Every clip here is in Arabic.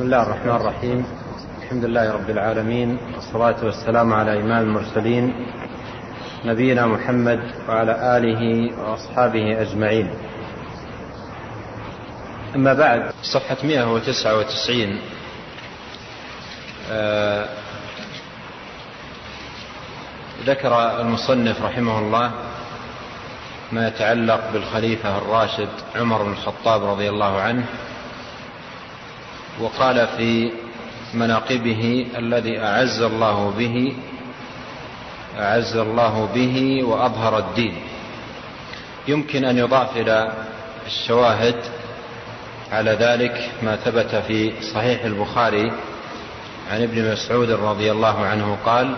بسم الله الرحمن الرحيم. الحمد لله رب العالمين والصلاة والسلام على إمام المرسلين نبينا محمد وعلى آله وأصحابه أجمعين. أما بعد صفحة 199 آه ذكر المصنف رحمه الله ما يتعلق بالخليفة الراشد عمر بن الخطاب رضي الله عنه وقال في مناقبه الذي أعز الله به أعز الله به وأظهر الدين. يمكن أن يضاف إلى الشواهد على ذلك ما ثبت في صحيح البخاري عن ابن مسعود رضي الله عنه قال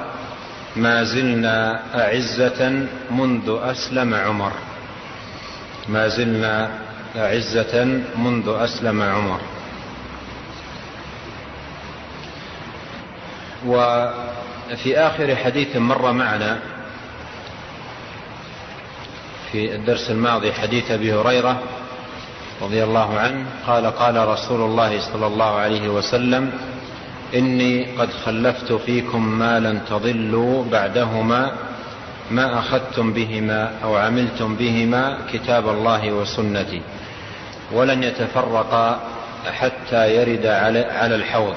ما زلنا أعزة منذ أسلم عمر. ما زلنا أعزة منذ أسلم عمر. وفي آخر حديث مر معنا في الدرس الماضي حديث أبي هريرة رضي الله عنه قال قال رسول الله صلى الله عليه وسلم إني قد خلفت فيكم ما لن تضلوا بعدهما ما أخذتم بهما أو عملتم بهما كتاب الله وسنتي ولن يتفرقا حتى يرد على الحوض.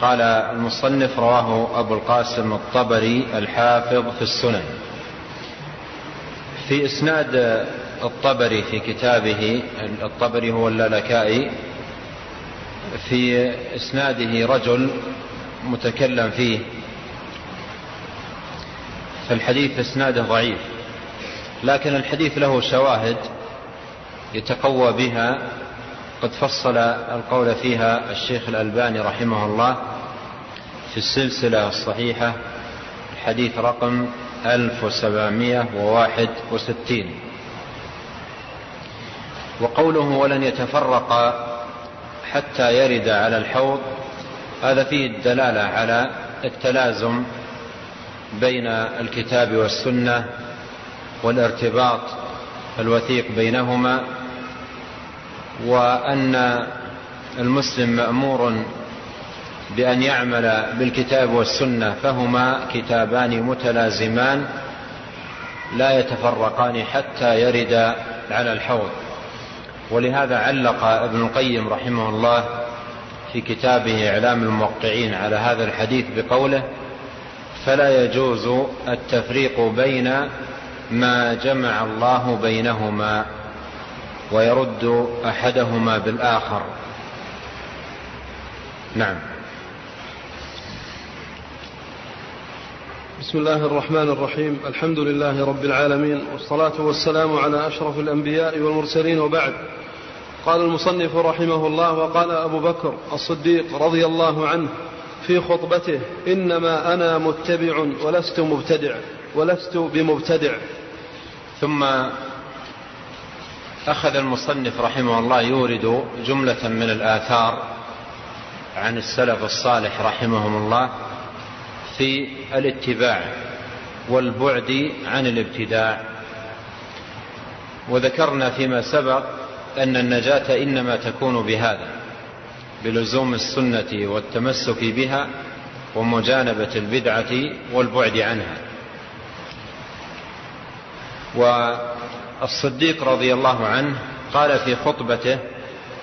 قال المصنف رواه أبو القاسم الطبري الحافظ في السنن. في إسناد الطبري في كتابه الطبري هو اللالكائي في إسناده رجل متكلم فيه. فالحديث إسناده ضعيف لكن الحديث له شواهد يتقوى بها. قد فصل القول فيها الشيخ الألباني رحمه الله في السلسلة الصحيحة الحديث رقم 1761 وقوله ولن يتفرق حتى يرد على الحوض هذا فيه الدلالة على التلازم بين الكتاب والسنة والارتباط الوثيق بينهما وأن المسلم مأمور بأن يعمل بالكتاب والسنة فهما كتابان متلازمان لا يتفرقان حتى يرد على الحوض. ولهذا علق ابن القيم رحمه الله في كتابه إعلام الموقعين على هذا الحديث بقوله فلا يجوز التفريق بين ما جمع الله بينهما ويرد أحدهما بالآخر. نعم. بسم الله الرحمن الرحيم. الحمد لله رب العالمين والصلاة والسلام على أشرف الأنبياء والمرسلين وبعد. قال المصنف رحمه الله وقال أبو بكر الصديق رضي الله عنه في خطبته إنما أنا متبع ولست مبتدع ولست بمبتدع. ثم أخذ المصنف رحمه الله يورد جملة من الآثار عن السلف الصالح رحمهم الله. في الاتباع والبعد عن الابتداع. وذكرنا فيما سبق أن النجاة إنما تكون بهذا بلزوم السنة والتمسك بها ومجانبة البدعة والبعد عنها. الصديق رضي الله عنه قال في خطبته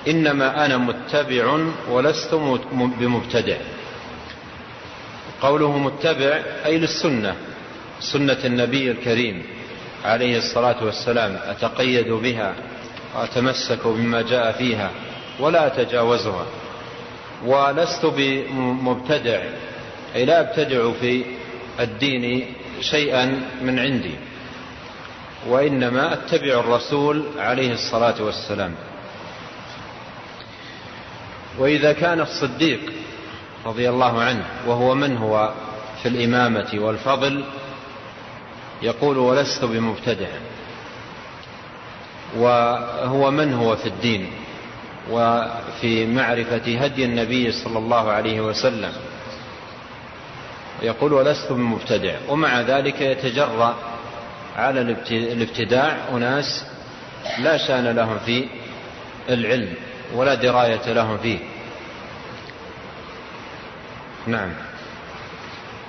إنما أنا متبع ولست بمبتدع. قوله متبع أي للسنة سنة النبي الكريم عليه الصلاة والسلام أتقيد بها وأتمسك بما جاء فيها ولا أتجاوزها. ولست بمبتدع أي لا أبتدع في الدين شيئا من عندي وإنما أتبع الرسول عليه الصلاة والسلام. وإذا كان الصديق رضي الله عنه وهو من هو في الإمامة والفضل يقول ولست بمبتدع. وهو من هو في الدين وفي معرفة هدي النبي صلى الله عليه وسلم. يقول ولست بمبتدع. ومع ذلك يتجرأ على الابتداع أناس لا شان لهم في العلم ولا دراية لهم فيه. نعم.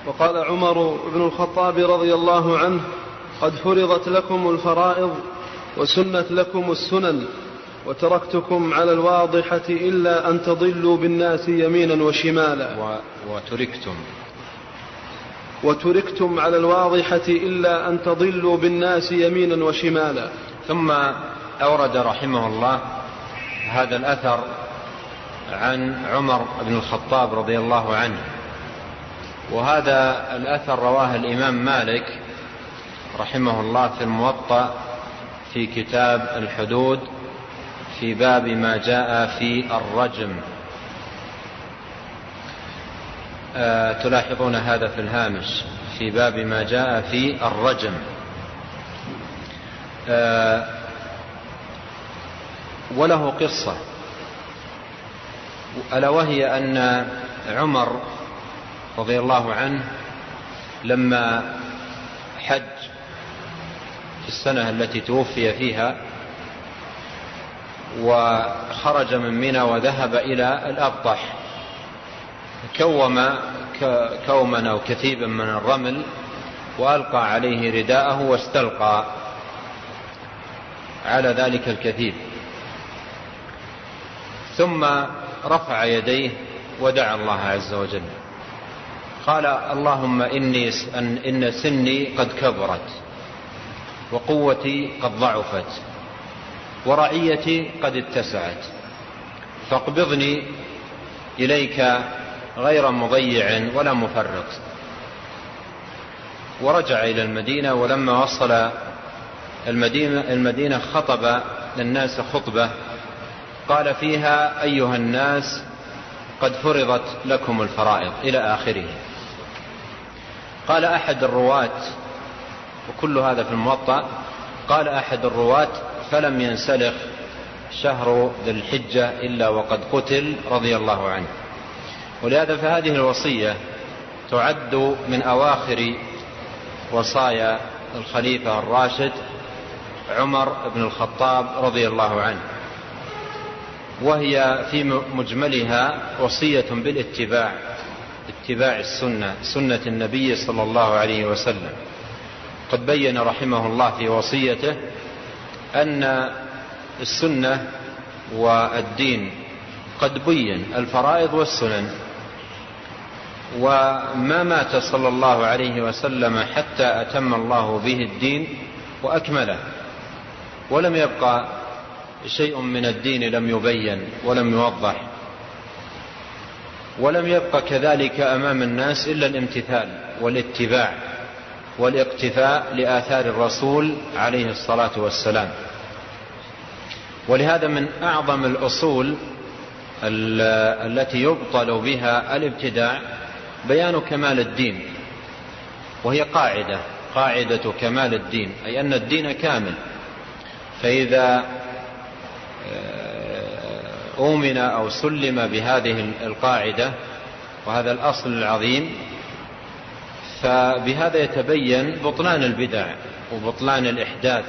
وقال عمر بن الخطاب رضي الله عنه قد فرضت لكم الفرائض وسنت لكم السنن وتركتكم على الواضحة إلا أن تضلوا بالناس يمينا وشمالا. و... وتركتم. وتركتم على الواضحة إلا أن تضلوا بالناس يمينا وشمالا. ثم أورد رحمه الله هذا الأثر عن عمر بن الخطاب رضي الله عنه. وهذا الأثر رواه الإمام مالك رحمه الله في الموطأ في كتاب الحدود في باب ما جاء في الرجم. آه تلاحظون هذا في الهامش في باب ما جاء في الرجم. آه وله قصة. ألا وهي أن عمر رضي الله عنه لما حج في السنة التي توفي فيها وخرج من منى وذهب إلى الأبطح كوم كوما أو كثيبا من الرمل وألقى عليه رداءه واستلقى على ذلك الكثيب. ثم رفع يديه ودعا الله عز وجل. قال اللهم إني إن سني قد كبرت وقوتي قد ضعفت ورعيتي قد اتسعت. فاقبضني إليك غير مضيع ولا مفرط. ورجع إلى المدينة ولما وصل المدينة, المدينة خطب للناس خطبة قال فيها أيها الناس قد فرضت لكم الفرائض إلى آخره. قال أحد الرواة وكل هذا في الموطأ قال أحد الرواة فلم ينسلخ شهر ذي الحجة إلا وقد قتل رضي الله عنه. ولهذا فهذه الوصية تعد من أواخر وصايا الخليفة الراشد عمر بن الخطاب رضي الله عنه. وهي في مجملها وصية بالاتباع اتباع السنة سنة النبي صلى الله عليه وسلم. قد بين رحمه الله في وصيته أن السنة والدين قد بين الفرائض والسنن. وما مات صلى الله عليه وسلم حتى أتم الله به الدين وأكمله ولم يبقى شيء من الدين لم يبين ولم يوضح ولم يبقى كذلك أمام الناس إلا الامتثال والاتباع والاقتفاء لآثار الرسول عليه الصلاة والسلام. ولهذا من أعظم الأصول التي يبطل بها الابتداع بيان كمال الدين وهي قاعدة قاعدة كمال الدين أي أن الدين كامل. فإذا آه، أؤمن أو سلم بهذه القاعدة وهذا الأصل العظيم فبهذا يتبين بطلان البدع وبطلان الإحداث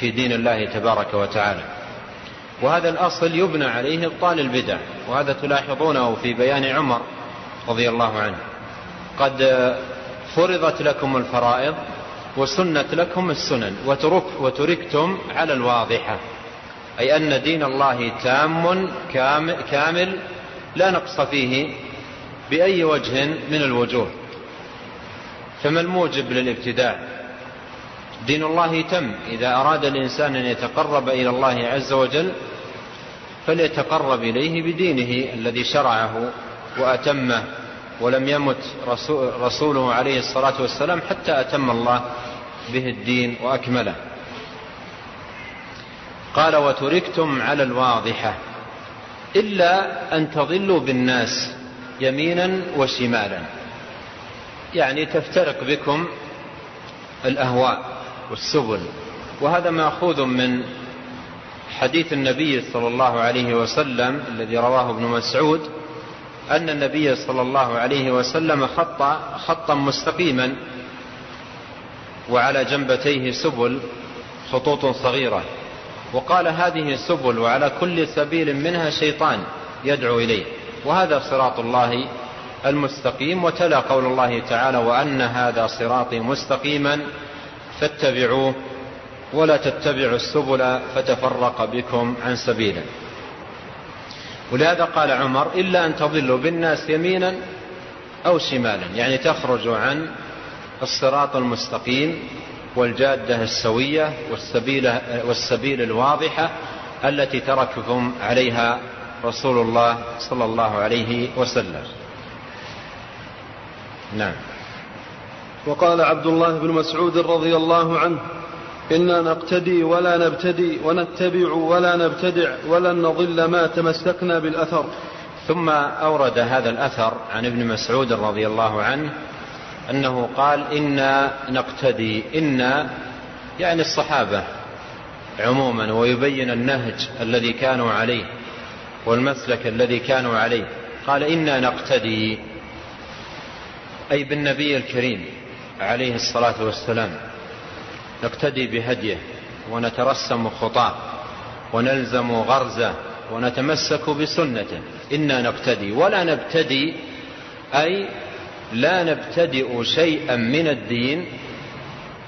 في دين الله تبارك وتعالى. وهذا الأصل يبنى عليه إبطال البدع وهذا تلاحظونه في بيان عمر رضي الله عنه. قد فرضت لكم الفرائض وسنت لكم السنن وترك وتركتم على الواضحة. أي أن دين الله تام كامل لا نقص فيه بأي وجه من الوجوه. فما الموجب للابتداع؟ دين الله تم. إذا أراد الإنسان أن يتقرب إلى الله عز وجل فليتقرب إليه بدينه الذي شرعه وأتمه ولم يمت رسوله عليه الصلاة والسلام حتى أتم الله به الدين وأكمله. قال وتركتم على الواضحة إلا أن تضلوا بالناس يمينا وشمالا. يعني تفترق بكم الأهواء والسبل. وهذا مأخوذ من حديث النبي صلى الله عليه وسلم الذي رواه ابن مسعود أن النبي صلى الله عليه وسلم خط خطا مستقيما وعلى جنبتيه سبل خطوط صغيرة. وقال هذه السبل وعلى كل سبيل منها شيطان يدعو إليه. وهذا صراط الله المستقيم. وتلا قول الله تعالى وأن هذا صراطي مستقيما فاتبعوه ولا تتبعوا السبل فتفرق بكم عن سبيله. ولهذا قال عمر إلا أن تضلوا بالناس يمينا أو شمالا يعني تخرج عن الصراط المستقيم والجادة السوية والسبيل, والسبيل الواضحة التي ترككم عليها رسول الله صلى الله عليه وسلم. نعم. وقال عبد الله بن مسعود رضي الله عنه إنا نقتدي ولا نبتدي ونتبع ولا نبتدع ولن نضل ما تمسكنا بالأثر. ثم أورد هذا الأثر عن ابن مسعود رضي الله عنه أنه قال إنا نقتدي إنا يعني الصحابة عموما ويبين النهج الذي كانوا عليه والمسلك الذي كانوا عليه. قال إنا نقتدي أي بالنبي الكريم عليه الصلاة والسلام نقتدي بهديه ونترسم خطاه ونلزم غرزه ونتمسك بسنته. إنا نقتدي ولا نبتدي أي لا نبتدئ شيئا من الدين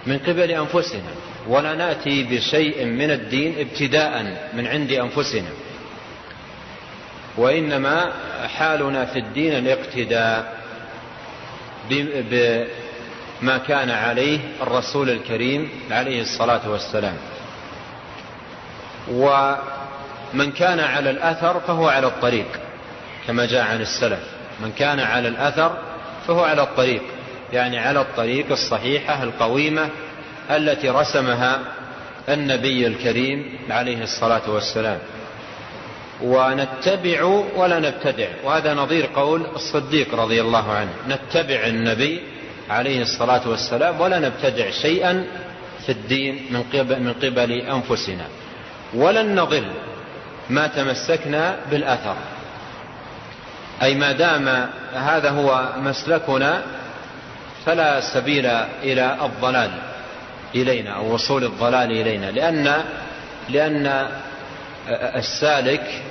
من قبل أنفسنا ولا نأتي بشيء من الدين ابتداء من عند أنفسنا. وإنما حالنا في الدين الاقتداء بما كان عليه الرسول الكريم عليه الصلاة والسلام. ومن كان على الأثر فهو على الطريق كما جاء عن السلف. من كان على الأثر فهو على الطريق يعني على الطريق الصحيحة القويمة التي رسمها النبي الكريم عليه الصلاة والسلام. ونتبع ولا نبتدع وهذا نظير قول الصديق رضي الله عنه. نتبع النبي عليه الصلاة والسلام ولا نبتدع شيئا في الدين من قبل, من قبل أنفسنا. ولن نضل ما تمسكنا بالأثر. أي ما دام هذا هو مسلكنا فلا سبيل إلى الضلال إلينا أو وصول الضلال إلينا. لأن لأن السالك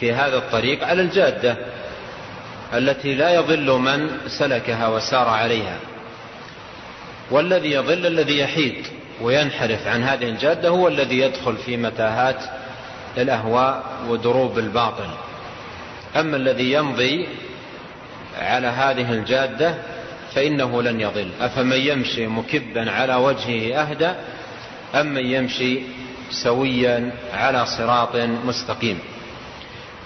في هذا الطريق على الجادة التي لا يضل من سلكها وسار عليها. والذي يضل الذي يحيد وينحرف عن هذه الجادة هو الذي يدخل في متاهات الأهواء ودروب الباطل أما الذي يمضي على هذه الجادة فإنه لن يضل. أفمن يمشي مكبا على وجهه أهدى أم من يمشي سويا على صراط مستقيم.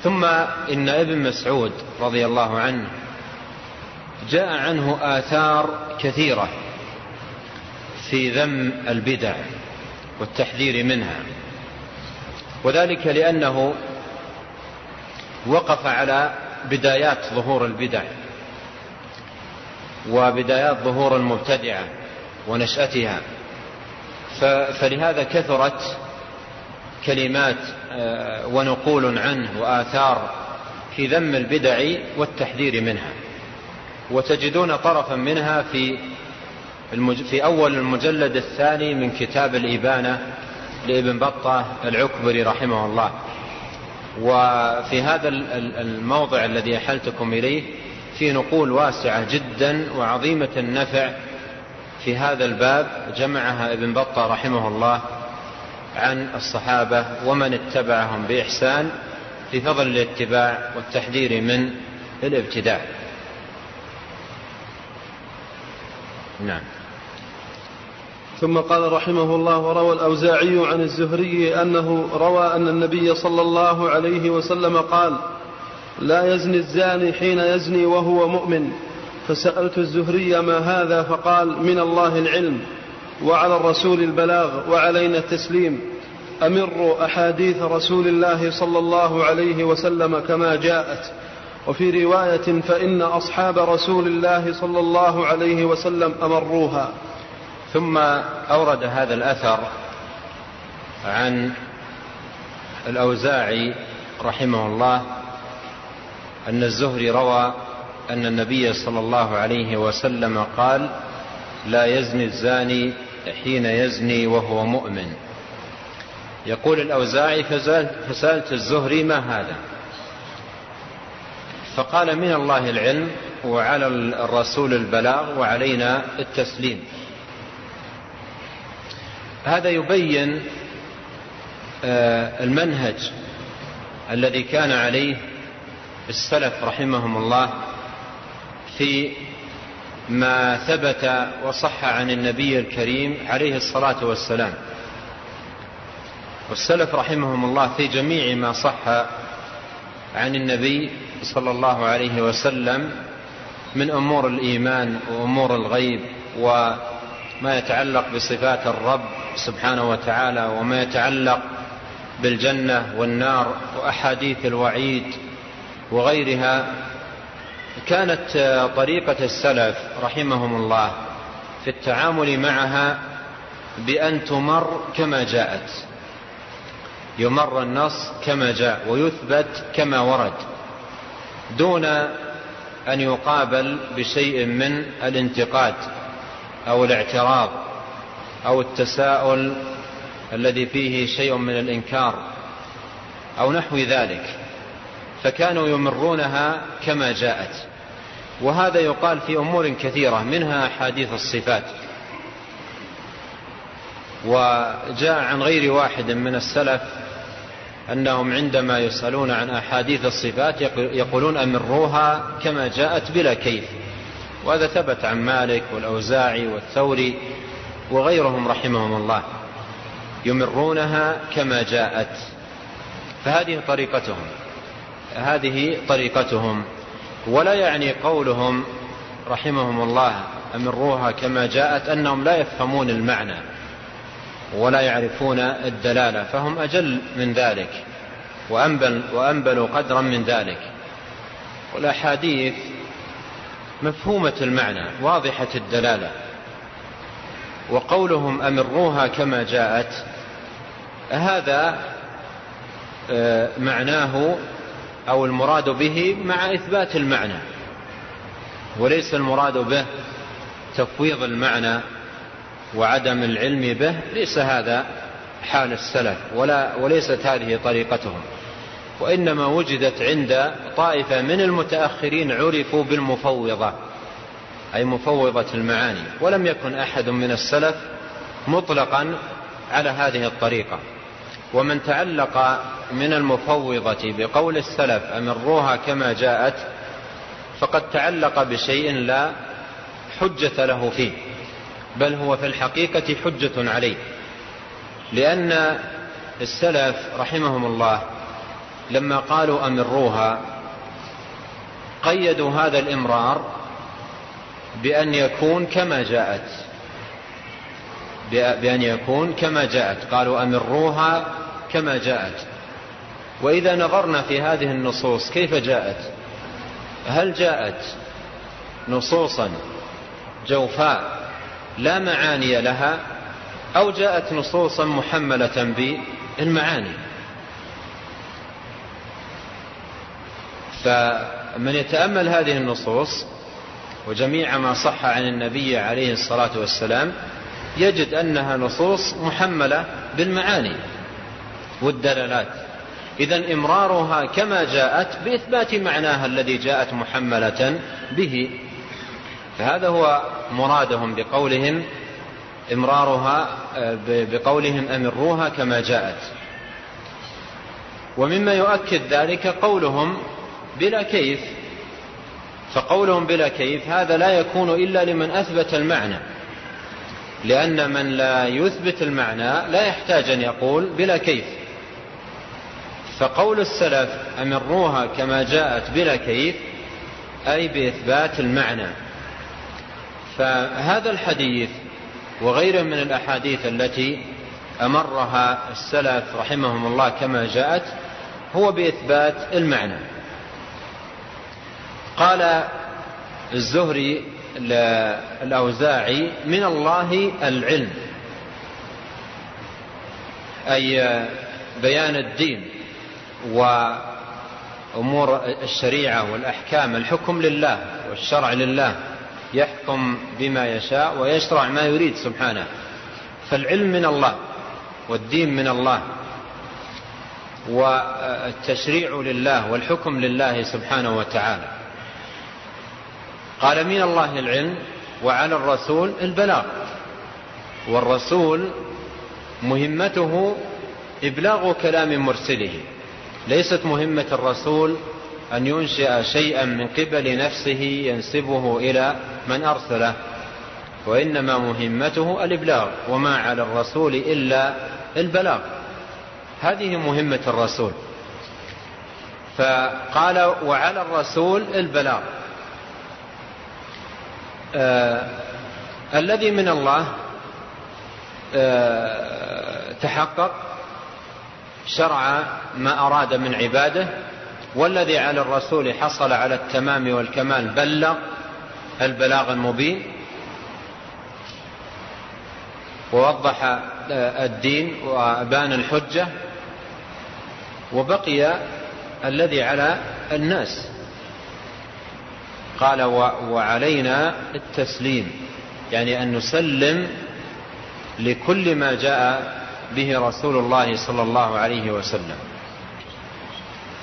ثم إن ابن مسعود رضي الله عنه جاء عنه آثار كثيرة في ذم البدع والتحذير منها وذلك لأنه وقف على بدايات ظهور البدع وبدايات ظهور المبتدعة ونشأتها. فلهذا كثرت كلمات آه، ونقول عنه وآثار في ذم البدع والتحذير منها. وتجدون طرفا منها في في أول المجلد الثاني من كتاب الإبانة لابن بطة العكبري رحمه الله. وفي هذا الموضع الذي أحلتكم إليه في نقول واسعة جدا وعظيمة النفع في هذا الباب جمعها ابن بطة رحمه الله عن الصحابة ومن اتبعهم بإحسان في فضل الاتباع والتحذير من الابتداع. نعم. ثم قال رحمه الله وروى الأوزاعي عن الزهري أنه روى أن النبي صلى الله عليه وسلم قال لا يزني الزاني حين يزني وهو مؤمن. فسألت الزهري ما هذا؟ فقال من الله العلم وعلى الرسول البلاغ وعلينا التسليم. أمروا أحاديث رسول الله صلى الله عليه وسلم كما جاءت. وفي رواية فإن أصحاب رسول الله صلى الله عليه وسلم أمروها. ثم أورد هذا الأثر عن الأوزاعي رحمه الله أن الزهري روى أن النبي صلى الله عليه وسلم قال لا يزني الزاني حين يزني وهو مؤمن. يقول الأوزاعي فسألت الزهري ما هذا؟ فقال من الله العلم وعلى الرسول البلاغ وعلينا التسليم. هذا يبين آه، المنهج الذي كان عليه السلف رحمهم الله في ما ثبت وصح عن النبي الكريم عليه الصلاة والسلام. والسلف رحمهم الله في جميع ما صح عن النبي صلى الله عليه وسلم من أمور الإيمان وأمور الغيب وما يتعلق بصفات الرب سبحانه وتعالى وما يتعلق بالجنة والنار وأحاديث الوعيد وغيرها كانت طريقة السلف رحمهم الله في التعامل معها بأن تمر كما جاءت يمر النص كما جاء ويثبت كما ورد دون أن يقابل بشيء من الانتقاد أو الاعتراض. أو التساؤل الذي فيه شيء من الإنكار أو نحو ذلك فكانوا يمرونها كما جاءت. وهذا يقال في أمور كثيرة منها أحاديث الصفات. وجاء عن غير واحد من السلف أنهم عندما يسألون عن أحاديث الصفات يقولون أمروها كما جاءت بلا كيف. وهذا ثبت عن مالك والأوزاعي والثوري وغيرهم رحمهم الله يمرونها كما جاءت. فهذه طريقتهم هذه طريقتهم. ولا يعني قولهم رحمهم الله أمروها كما جاءت أنهم لا يفهمون المعنى ولا يعرفون الدلالة فهم أجل من ذلك وأنبل وأنبلوا قدرا من ذلك. والأحاديث مفهومة المعنى واضحة الدلالة. وقولهم أمروها كما جاءت هذا آه، معناه أو المراد به مع إثبات المعنى وليس المراد به تفويض المعنى وعدم العلم به ليس هذا حال السلف ولا وليست هذه طريقتهم وإنما وجدت عند طائفة من المتأخرين عرفوا بالمفوضة. أي مفوضة المعاني ولم يكن أحد من السلف مطلقا على هذه الطريقة. ومن تعلق من المفوضة بقول السلف أمروها كما جاءت فقد تعلق بشيء لا حجة له فيه بل هو في الحقيقة حجة عليه. لأن السلف رحمهم الله لما قالوا أمروها قيدوا هذا الإمرار بأن يكون كما جاءت. بأن يكون كما جاءت. قالوا أمروها كما جاءت. وإذا نظرنا في هذه النصوص كيف جاءت؟ هل جاءت نصوصا جوفاء لا معاني لها أو جاءت نصوصا محملة بالمعاني فمن يتأمل هذه النصوص وجميع ما صح عن النبي عليه الصلاة والسلام يجد أنها نصوص محملة بالمعاني والدلالات. إذا إمرارها كما جاءت بإثبات معناها الذي جاءت محملة به. فهذا هو مرادهم بقولهم إمرارها بقولهم أمروها كما جاءت. ومما يؤكد ذلك قولهم بلا كيف. فقولهم بلا كيف هذا لا يكون إلا لمن أثبت المعنى. لأن من لا يثبت المعنى لا يحتاج أن يقول بلا كيف. فقول السلف أمروها كما جاءت بلا كيف أي بإثبات المعنى. فهذا الحديث وغيره من الأحاديث التي أمرها السلف رحمهم الله كما جاءت هو بإثبات المعنى. قال الزهري الأوزاعي من الله العلم. أي بيان الدين وأمور الشريعة والأحكام الحكم لله والشرع لله يحكم بما يشاء ويشرع ما يريد سبحانه. فالعلم من الله والدين من الله والتشريع لله والحكم لله سبحانه وتعالى. قال من الله العلم وعلى الرسول البلاغ. والرسول مهمته إبلاغ كلام مرسله. ليست مهمة الرسول أن ينشئ شيئا من قبل نفسه ينسبه إلى من أرسله وإنما مهمته الإبلاغ وما على الرسول إلا البلاغ. هذه مهمة الرسول. فقال وعلى الرسول البلاغ. آه الذي من الله آه تحقق شرع ما أراد من عباده والذي على الرسول حصل على التمام والكمال بلغ البلاغ المبين ووضح آه، الدين وأبان الحجة وبقي الذي على الناس. قال وعلينا التسليم يعني أن نسلم لكل ما جاء به رسول الله صلى الله عليه وسلم.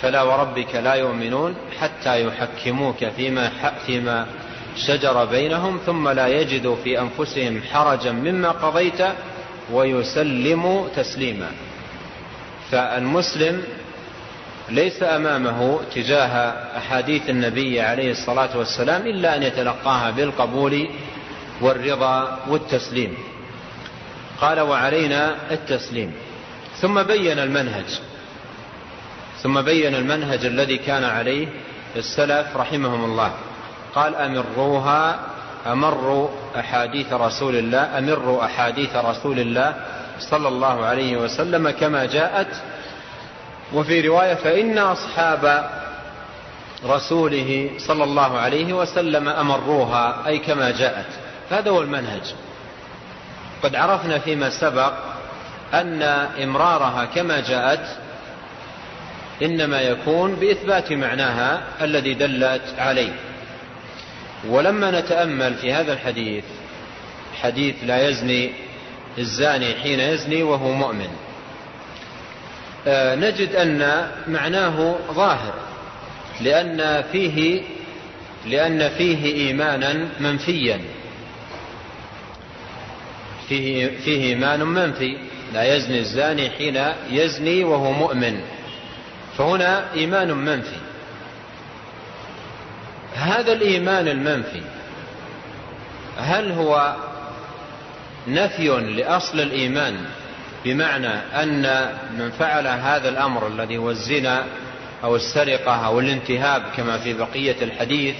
فلا وربك لا يؤمنون حتى يحكموك فيما, فيما شجر بينهم ثم لا يجدوا في أنفسهم حرجا مما قضيت ويسلموا تسليما. فالمسلم ليس أمامه تجاه أحاديث النبي عليه الصلاة والسلام إلا أن يتلقاها بالقبول والرضا والتسليم. قال وعلينا التسليم. ثم بين المنهج. ثم بين المنهج الذي كان عليه السلف رحمهم الله. قال أمروها أمروا أحاديث رسول الله أمروا أحاديث رسول الله صلى الله عليه وسلم كما جاءت وفي رواية فإن أصحاب رسوله صلى الله عليه وسلم أمروها أي كما جاءت. هذا هو المنهج. قد عرفنا فيما سبق أن إمرارها كما جاءت إنما يكون بإثبات معناها الذي دلت عليه. ولما نتأمل في هذا الحديث حديث لا يزني الزاني حين يزني وهو مؤمن. نجد أن معناه ظاهر لأن فيه لأن فيه إيمانا منفيا. فيه, فيه إيمان منفي لا يزني الزاني حين يزني وهو مؤمن. فهنا إيمان منفي. هذا الإيمان المنفي هل هو نفي لأصل الإيمان؟ بمعنى أن من فعل هذا الأمر الذي هو الزنا أو السرقة أو الانتهاب كما في بقية الحديث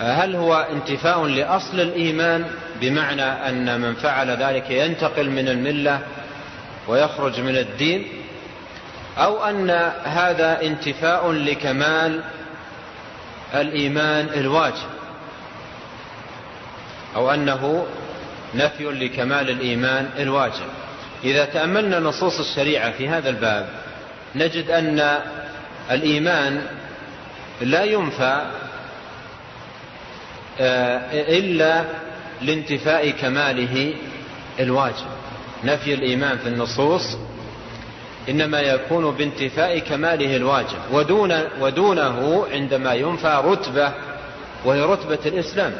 هل هو انتفاء لأصل الإيمان بمعنى أن من فعل ذلك ينتقل من الملة ويخرج من الدين أو أن هذا انتفاء لكمال الإيمان الواجب أو أنه نفي لكمال الإيمان الواجب؟ إذا تأملنا نصوص الشريعة في هذا الباب نجد أن الإيمان لا ينفى آه، إلا لانتفاء كماله الواجب. نفي الإيمان في النصوص إنما يكون بانتفاء كماله الواجب ودون ودونه عندما ينفى رتبة وهي رتبة الإسلام.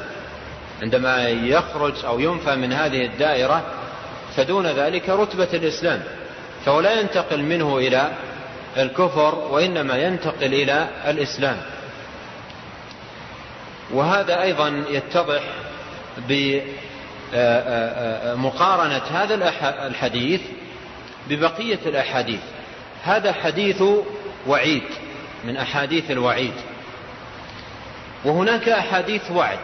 عندما يخرج أو ينفى من هذه الدائرة فدون ذلك رتبة الإسلام. فهو لا ينتقل منه إلى الكفر وإنما ينتقل إلى الإسلام. وهذا أيضا يتضح بمقارنة هذا الحديث ببقية الأحاديث. هذا حديث وعيد من أحاديث الوعيد. وهناك أحاديث وعد.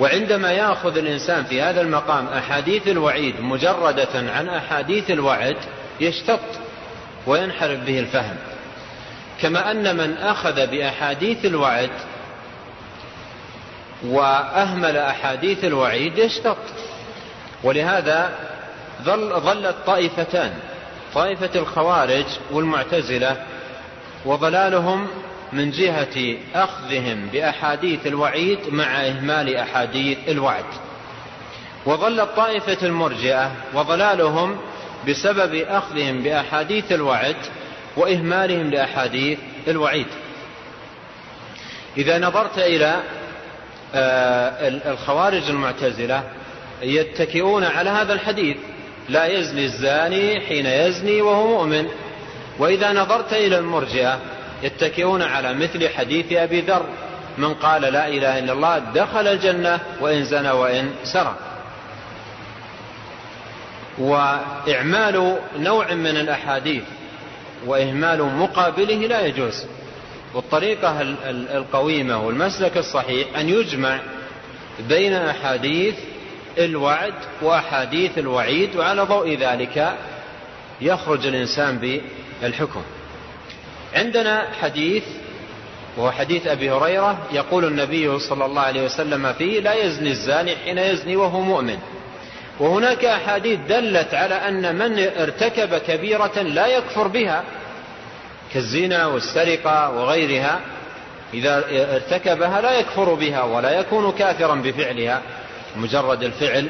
وعندما يأخذ الإنسان في هذا المقام أحاديث الوعيد مجردة عن أحاديث الوعد يشتط وينحرف به الفهم. كما أن من أخذ بأحاديث الوعد وأهمل أحاديث الوعيد يشتط. ولهذا ظل ظلت طائفتان طائفة الخوارج والمعتزلة وضلالهم من جهة أخذهم بأحاديث الوعيد مع إهمال أحاديث الوعد. وظلت طائفة المرجئة وضلالهم بسبب أخذهم بأحاديث الوعد وإهمالهم لأحاديث الوعيد. إذا نظرت إلى آه، الخوارج المعتزلة يتكئون على هذا الحديث. لا يزني الزاني حين يزني وهو مؤمن. وإذا نظرت إلى المرجئة يتكئون على مثل حديث أبي ذر من قال لا إله إلا الله دخل الجنة وإن زنى وإن سرق. وإعمال نوع من الأحاديث وإهمال مقابله لا يجوز. والطريقة القويمة والمسلك الصحيح أن يجمع بين أحاديث الوعد وأحاديث الوعيد وعلى ضوء ذلك يخرج الإنسان بالحكم. عندنا حديث وهو حديث أبي هريرة يقول النبي صلى الله عليه وسلم فيه لا يزني الزاني حين يزني وهو مؤمن. وهناك أحاديث دلت على أن من ارتكب كبيرة لا يكفر بها كالزنا والسرقة وغيرها إذا ارتكبها لا يكفر بها ولا يكون كافرا بفعلها مجرد الفعل.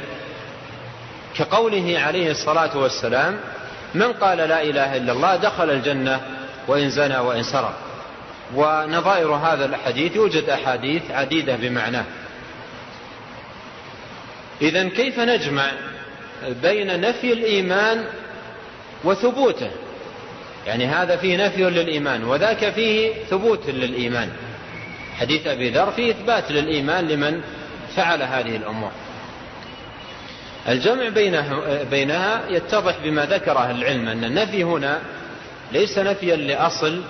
كقوله عليه الصلاة والسلام من قال لا إله إلا الله دخل الجنة وإن زنى وإن سرق. ونظائر هذا الحديث يوجد أحاديث عديدة بمعناه. إذا كيف نجمع بين نفي الإيمان وثبوته؟ يعني هذا فيه نفي للإيمان وذاك فيه ثبوت للإيمان. حديث أبي ذر فيه إثبات للإيمان لمن فعل هذه الأمور. الجمع بينها يتضح بما ذكره العلم أن النفي هنا ليس نفيا لأصل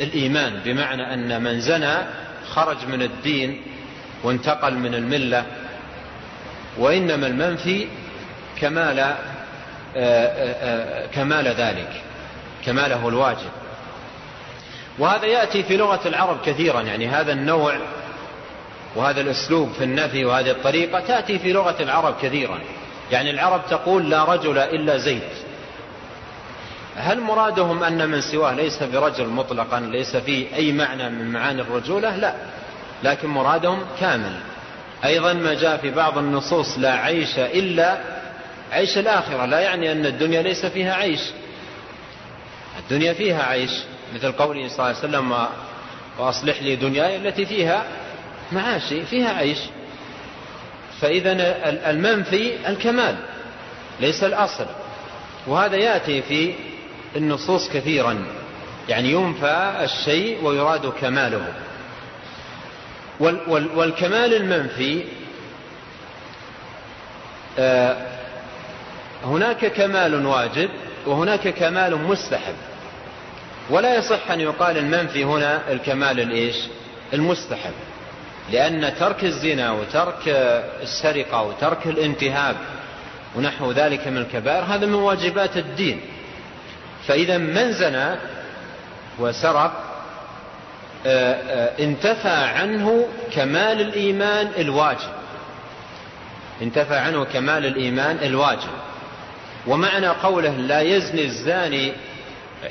الإيمان بمعنى أن من زنى خرج من الدين وانتقل من الملة وإنما المنفي كمال آه، آه، آه، كمال ذلك كماله الواجب. وهذا يأتي في لغة العرب كثيرا يعني هذا النوع وهذا الأسلوب في النفي وهذه الطريقة تأتي في لغة العرب كثيرا. يعني العرب تقول لا رجل إلا زيد هل مرادهم أن من سواه ليس برجل مطلقا ليس فيه أي معنى من معاني الرجولة؟ لا. لكن مرادهم كامل. أيضا ما جاء في بعض النصوص لا عيش إلا عيش الآخرة. لا يعني أن الدنيا ليس فيها عيش. الدنيا فيها عيش. مثل قوله صلى الله عليه وسلم وأصلح لي دنياي التي فيها معاشي فيها عيش. فإذا المنفي الكمال ليس الأصل. وهذا يأتي في النصوص كثيرا. يعني ينفى الشيء ويراد كماله. والكمال المنفي آه، هناك كمال واجب وهناك كمال مستحب. ولا يصح أن يقال المنفي هنا الكمال الإيش؟ المستحب. لأن ترك الزنا وترك السرقة وترك الانتهاب ونحو ذلك من الكبائر هذا من واجبات الدين. فإذا من زنى وسرق آه، آه، انتفى عنه كمال الإيمان الواجب. انتفى عنه كمال الإيمان الواجب. ومعنى قوله لا يزني الزاني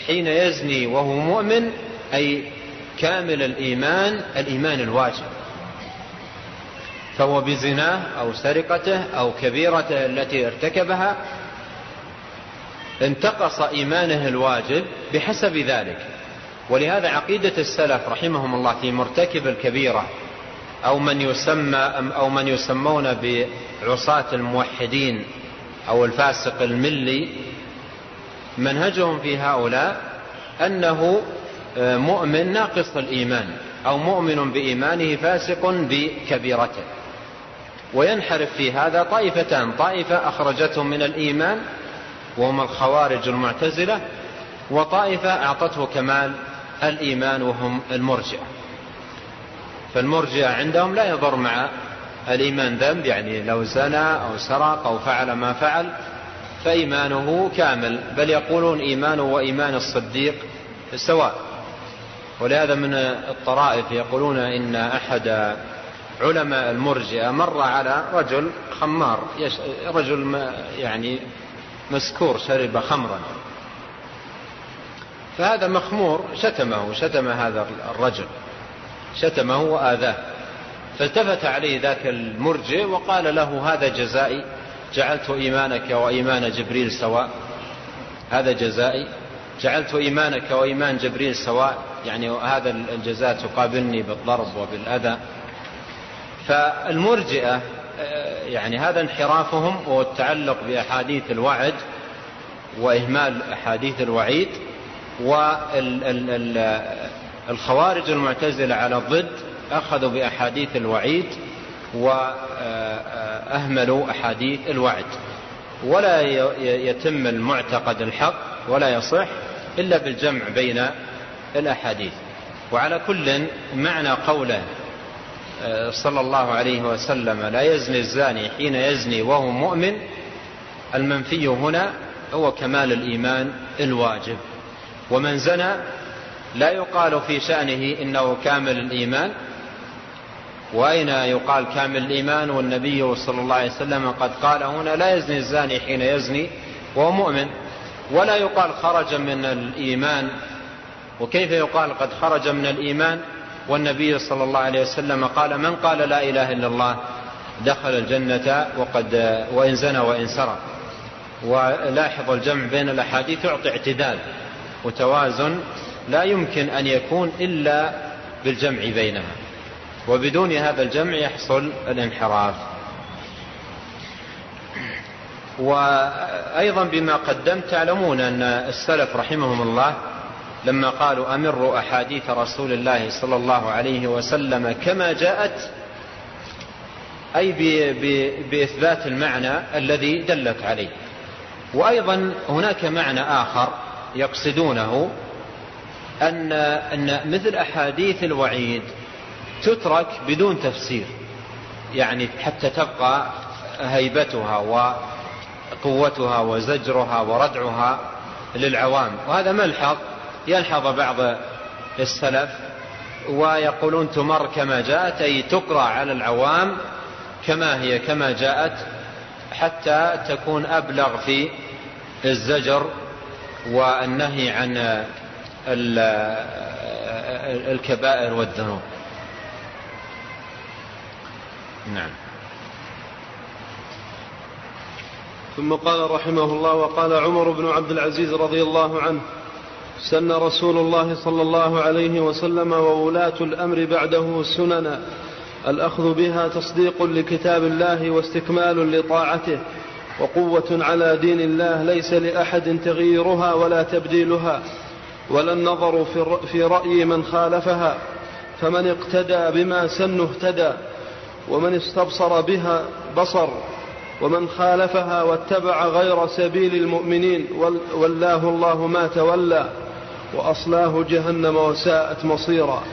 حين يزني وهو مؤمن أي كامل الإيمان الإيمان الواجب. فهو بزناه أو سرقته أو كبيرته التي ارتكبها انتقص إيمانه الواجب بحسب ذلك. ولهذا عقيدة السلف رحمهم الله في مرتكب الكبيرة أو من يسمى أو من يسمون بعصاة الموحدين أو الفاسق الملي منهجهم في هؤلاء أنه آه، مؤمن ناقص الإيمان أو مؤمن بإيمانه فاسق بكبيرته. وينحرف في هذا طائفتان طائفة أخرجتهم من الإيمان وهم الخوارج المعتزلة وطائفة أعطته كمال الإيمان وهم المرجئة. فالمرجئة عندهم لا يضر مع الإيمان ذنب يعني لو زنى أو سرق أو فعل ما فعل فإيمانه كامل بل يقولون إيمانه وإيمان الصديق سواء. ولهذا من الطرائف يقولون إن أحد علماء المرجئة مر على رجل خمار رجل يعني مسكور شرب خمرا. فهذا مخمور شتمه شتم هذا الرجل شتمه وآذاه. فالتفت عليه ذاك المرجئ وقال له هذا جزائي جعلت إيمانك وإيمان جبريل سواء. هذا جزائي جعلت إيمانك وإيمان جبريل سواء. يعني هذا الجزاء تقابلني بالضرب وبالأذى. فالمرجئة يعني هذا انحرافهم والتعلق بأحاديث الوعد وإهمال أحاديث الوعيد والخوارج المعتزلة على الضد أخذوا بأحاديث الوعيد وأهملوا أحاديث الوعد. ولا يتم المعتقد الحق ولا يصح إلا بالجمع بين الأحاديث. وعلى كل معنى قوله آه، صلى الله عليه وسلم لا يزني الزاني حين يزني وهو مؤمن. المنفي هنا هو كمال الإيمان الواجب. ومن زنى لا يقال في شأنه إنه كامل الإيمان. وأين يقال كامل الإيمان؟ والنبي صلى الله عليه وسلم قد قال هنا لا يزني الزاني حين يزني وهو مؤمن. ولا يقال خرج من الإيمان. وكيف يقال قد خرج من الإيمان؟ والنبي صلى الله عليه وسلم قال من قال لا إله إلا الله دخل الجنة وقد وإن زنى وإن سرق. ولاحظ الجمع بين الأحاديث يعطي اعتدال وتوازن لا يمكن أن يكون إلا بالجمع بينها وبدون هذا الجمع يحصل الانحراف. وأيضا بما قدمت تعلمون أن السلف رحمهم الله لما قالوا أمروا أحاديث رسول الله صلى الله عليه وسلم كما جاءت أي بإثبات المعنى الذي دلت عليه. وأيضا هناك معنى آخر يقصدونه أن, أن مثل أحاديث الوعيد تترك بدون تفسير. يعني حتى تبقى هيبتها وقوتها وزجرها وردعها للعوام. وهذا ملحظ يلحظ بعض السلف ويقولون تمر كما جاءت أي تقرأ على العوام كما هي كما جاءت حتى تكون أبلغ في الزجر والنهي عن الكبائر والذنوب. نعم. ثم قال رحمه الله وقال عمر بن عبد العزيز رضي الله عنه سن رسول الله صلى الله عليه وسلم وولاة الأمر بعده سننا. الأخذ بها تصديق لكتاب الله واستكمال لطاعته. وقوة على دين الله ليس لأحد تغييرها ولا تبديلها. ولا النظر في رأي من خالفها. فمن اقتدى بما سن اهتدى. ومن استبصر بها بصر. ومن خالفها واتبع غير سبيل المؤمنين. ولاه الله ما تولى. وأصلاه جهنم وساءت مصيرا.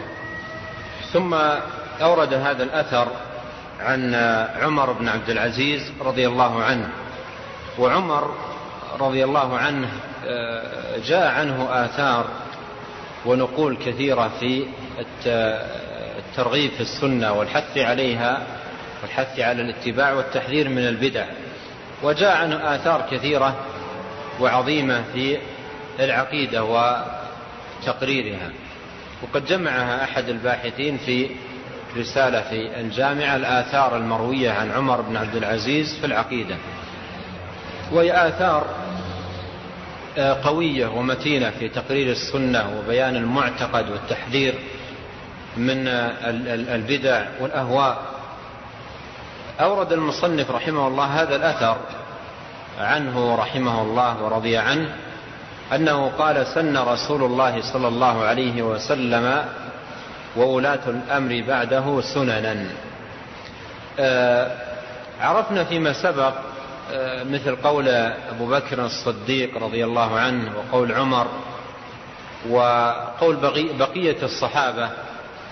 ثم أورد هذا الأثر عن عمر بن عبد العزيز رضي الله عنه. وعمر رضي الله عنه آه، جاء عنه آثار ونقول كثيرة في الترغيب في السنة والحث عليها والحث على الاتباع والتحذير من البدع. وجاء عنه آثار كثيرة وعظيمة في العقيدة وتقريرها وقد جمعها أحد الباحثين في رسالة في الجامعة الآثار المروية عن عمر بن عبد العزيز في العقيدة. وهي آثار آه، قوية ومتينة في تقرير السنة وبيان المعتقد والتحذير من البدع والأهواء. أورد المصنف رحمه الله هذا الأثر عنه رحمه الله ورضي عنه. أنه قال سن رسول الله صلى الله عليه وسلم وولاة الأمر بعده سننا. آه، عرفنا فيما سبق آه، مثل قول أبو بكر الصديق رضي الله عنه وقول عمر وقول بقية الصحابة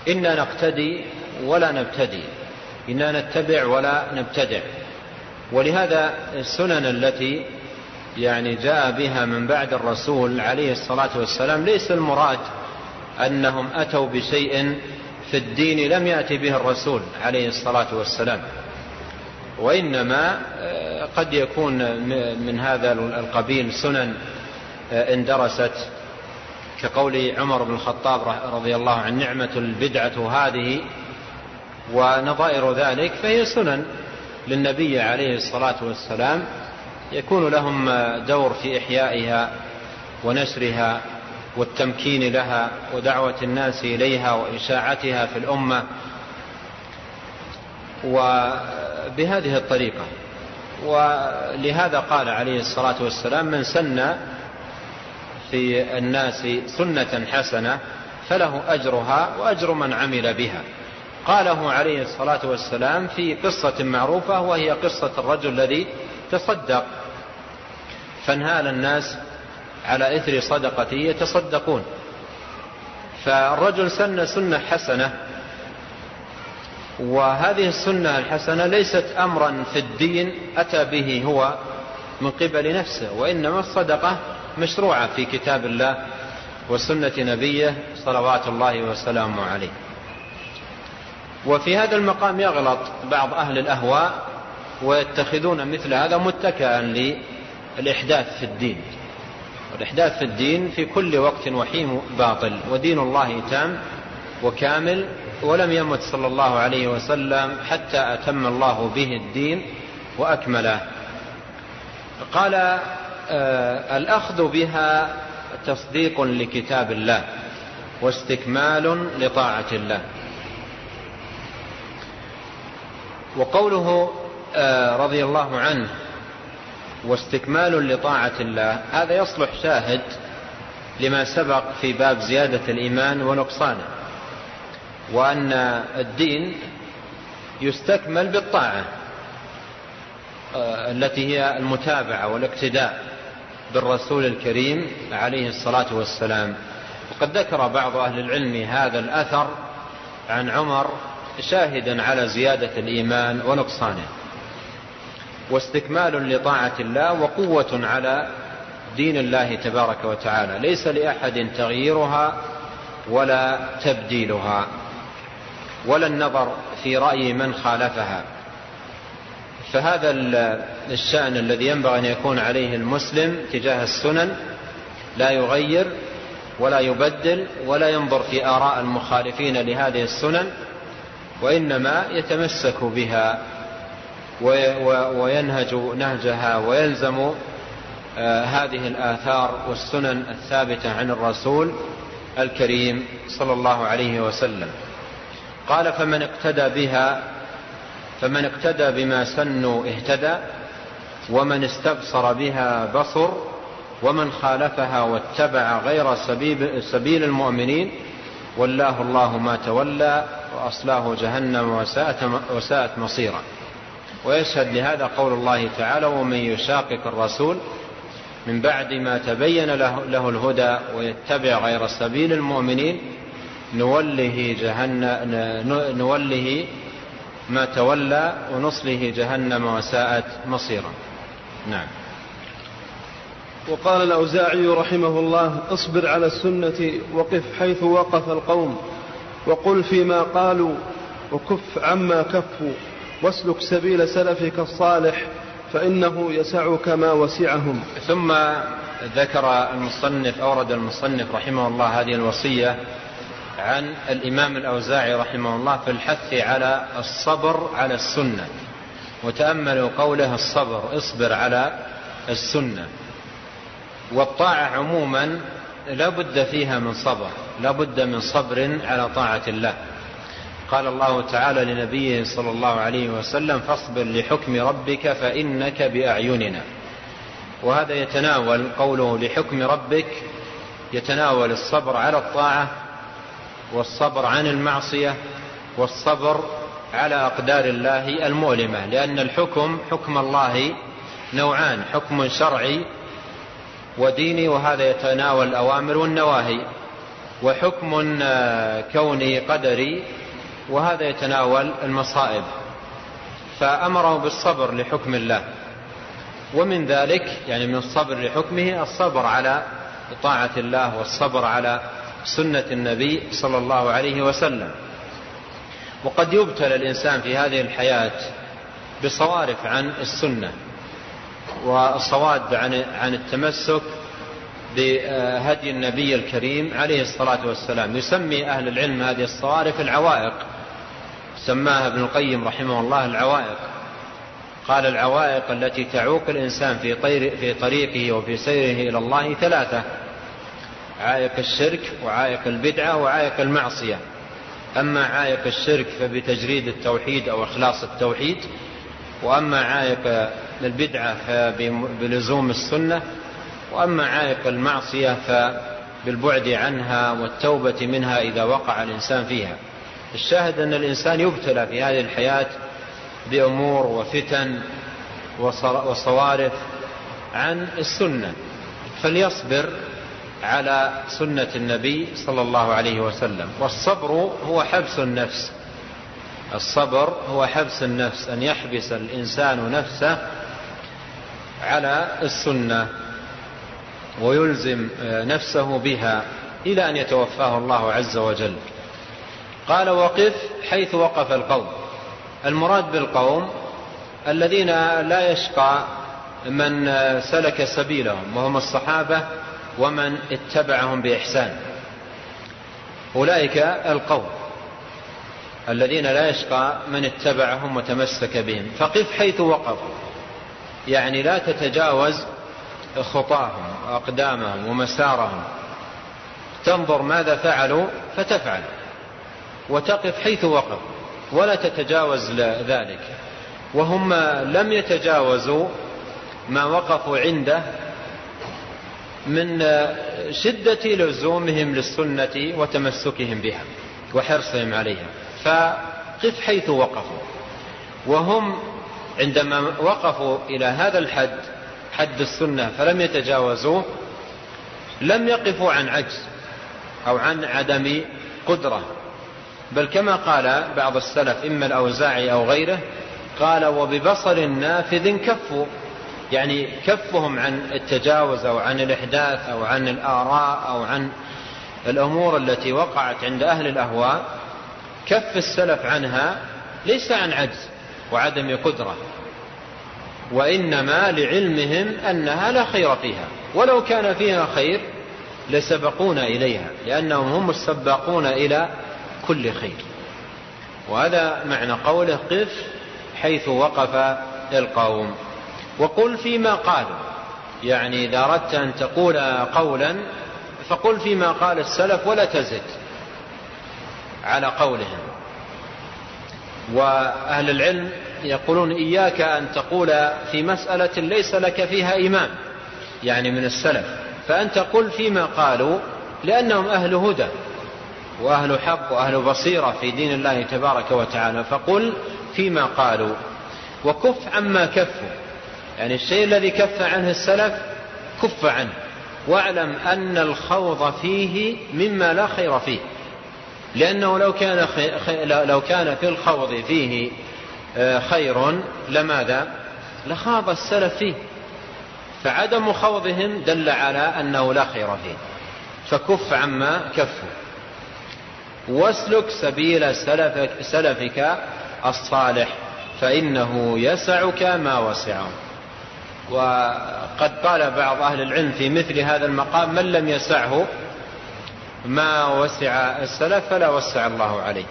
إنا نقتدي ولا نبتدي إنا نتبع ولا نبتدع. ولهذا السنن التي يعني جاء بها من بعد الرسول عليه الصلاة والسلام ليس المراد أنهم أتوا بشيء في الدين لم يأتي به الرسول عليه الصلاة والسلام. وإنما آه، قد يكون من هذا القبيل سنن آه، اندرست كقول عمر بن الخطاب رضي الله عن نعمة البدعة هذه ونظائر ذلك فهي سنن للنبي عليه الصلاة والسلام. يكون لهم دور في إحيائها ونشرها والتمكين لها ودعوة الناس إليها وإشاعتها في الأمة. وبهذه الطريقة ولهذا قال عليه الصلاة والسلام من سن في الناس سنة حسنة فله أجرها وأجر من عمل بها. قاله عليه الصلاة والسلام في قصة معروفة وهي قصة الرجل الذي تصدق. فانهال الناس على إثر صدقته يتصدقون. فالرجل سن سنة حسنة وهذه السنة الحسنة ليست أمرا في الدين أتى به هو من قبل نفسه وإنما الصدقة مشروعة في كتاب الله وسنة نبيه صلوات الله وسلامه عليه. وفي هذا المقام يغلط بعض أهل الأهواء ويتخذون مثل هذا متكئا للإحداث في الدين. والإحداث في الدين في كل وقت وحيم باطل ودين الله تام وكامل ولم يمت صلى الله عليه وسلم حتى أتم الله به الدين وأكمله. قال آه الأخذ بها تصديق لكتاب الله واستكمال لطاعة الله. وقوله رضي الله عنه واستكمال لطاعة الله. هذا يصلح شاهد لما سبق في باب زيادة الإيمان ونقصانه وأن الدين يستكمل بالطاعة آه، التي هي المتابعة والاقتداء بالرسول الكريم عليه الصلاة والسلام. وقد ذكر بعض أهل العلم هذا الأثر عن عمر شاهدا على زيادة الإيمان ونقصانه. واستكمال لطاعة الله وقوة على دين الله تبارك وتعالى. ليس لأحد تغييرها ولا تبديلها. ولا النظر في رأي من خالفها. فهذا الشأن الذي ينبغي أن يكون عليه المسلم تجاه السنن لا يغير ولا يبدل ولا ينظر في آراء المخالفين لهذه السنن وإنما يتمسك بها. وينهج نهجها ويلزم آه، هذه الآثار والسنن الثابتة عن الرسول الكريم صلى الله عليه وسلم. قال فمن اقتدى بها فمن اقتدى بما سنوا اهتدى ومن استبصر بها بصر ومن خالفها واتبع غير سبيل, سبيل المؤمنين ولاه الله ما تولى وأصلاه جهنم وساءت, وساءت مصيرا. ويشهد لهذا قول الله تعالى ومن يشاقق الرسول من بعد ما تبين له, له الهدى ويتبع غير سبيل المؤمنين نوله جهنم نوله ما تولى ونصله جهنم وساءت مصيرا. نعم. وقال الأوزاعي رحمه الله اصبر على السنة وقف حيث وقف القوم وقل فيما قالوا وكف عما كفوا. واسلك سبيل سلفك الصالح فإنه يسعك ما وسعهم. ثم ذكر المصنف أورد المصنف رحمه الله هذه الوصية عن الإمام الأوزاعي رحمه الله في الحث على الصبر على السنة وتأملوا قوله الصبر اصبر على السنة. والطاعة عموما لا بد فيها من صبر لا بد من صبر على طاعة الله. قال الله تعالى لنبيه صلى الله عليه وسلم فاصبر لحكم ربك فإنك بأعيننا. وهذا يتناول قوله لحكم ربك يتناول الصبر على الطاعة والصبر عن المعصية والصبر على أقدار الله المؤلمة لأن الحكم حكم الله نوعان حكم شرعي وديني وهذا يتناول الأوامر والنواهي وحكم كوني قدري وهذا يتناول المصائب. فأمره بالصبر لحكم الله. ومن ذلك يعني من الصبر لحكمه الصبر على طاعة الله والصبر على سنة النبي صلى الله عليه وسلم. وقد يبتلى الإنسان في هذه الحياة بصوارف عن السنة والصواد عن عن التمسك بهدي النبي الكريم عليه الصلاة والسلام. يسمي أهل العلم هذه الصوارف العوائق. سماها ابن القيم رحمه الله العوائق. قال العوائق التي تعوق الإنسان في, في طريقه وفي سيره إلى الله ثلاثة عائق الشرك وعائق البدعة وعائق المعصية. أما عائق الشرك فبتجريد التوحيد أو إخلاص التوحيد وأما عائق البدعة فبلزوم السنة وأما عائق المعصية فبالبعد عنها والتوبة منها إذا وقع الإنسان فيها. الشاهد أن الإنسان يبتلى في هذه الحياة بأمور وفتن وصوارف عن السنة فليصبر على سنة النبي صلى الله عليه وسلم. والصبر هو حبس النفس. الصبر هو حبس النفس أن يحبس الإنسان نفسه على السنة ويلزم نفسه بها إلى أن يتوفاه الله عز وجل. قال وقف حيث وقف القوم. المراد بالقوم الذين لا يشقى من سلك سبيلهم وهم الصحابة ومن اتبعهم بإحسان. أولئك القوم الذين لا يشقى من اتبعهم وتمسك بهم. فقف حيث وقفوا يعني لا تتجاوز خطاهم وأقدامهم ومسارهم. تنظر ماذا فعلوا فتفعل. وتقف حيث وقف ولا تتجاوز ذلك. وهم لم يتجاوزوا ما وقفوا عنده من شدة لزومهم للسنة وتمسكهم بها وحرصهم عليها. فقف حيث وقفوا. وهم عندما وقفوا إلى هذا الحد حد السنة فلم يتجاوزوه لم يقفوا عن عجز أو عن عدم قدرة. بل كما قال بعض السلف إما الأوزاعي أو غيره قال وببصر نافذ كفوا. يعني كفهم عن التجاوز أو عن الإحداث أو عن الآراء أو عن الأمور التي وقعت عند أهل الأهواء. كف السلف عنها ليس عن عجز وعدم قدرة وإنما لعلمهم أنها لا خير فيها. ولو كان فيها خير لسبقونا إليها لأنهم هم السباقون إلى كل خير. وهذا معنى قوله قف حيث وقف القوم وقل فيما قالوا. يعني إذا أردت أن تقول قولا فقل فيما قال السلف ولا تزد على قولهم. وأهل العلم يقولون إياك أن تقول في مسألة ليس لك فيها إيمان يعني من السلف. فأنت قل فيما قالوا لأنهم أهل هدى. وأهل حق وأهل بصيرة في دين الله تبارك وتعالى. فقل فيما قالوا. وكف عما كفوا. يعني الشيء الذي كف عنه السلف كف عنه. واعلم أن الخوض فيه مما لا خير فيه. لأنه لو كان, لو كان في الخوض فيه آه، خير لماذا؟ لخاض السلف فيه. فعدم خوضهم دل على أنه لا خير فيه. فكف عما كفوا. واسلك سبيل سلفك, سلفك الصالح فإنه يسعك ما وسعهم وقد قال بعض أهل العلم في مثل هذا المقام من لم يسعه ما وسع السلف فلا وسع الله عليه.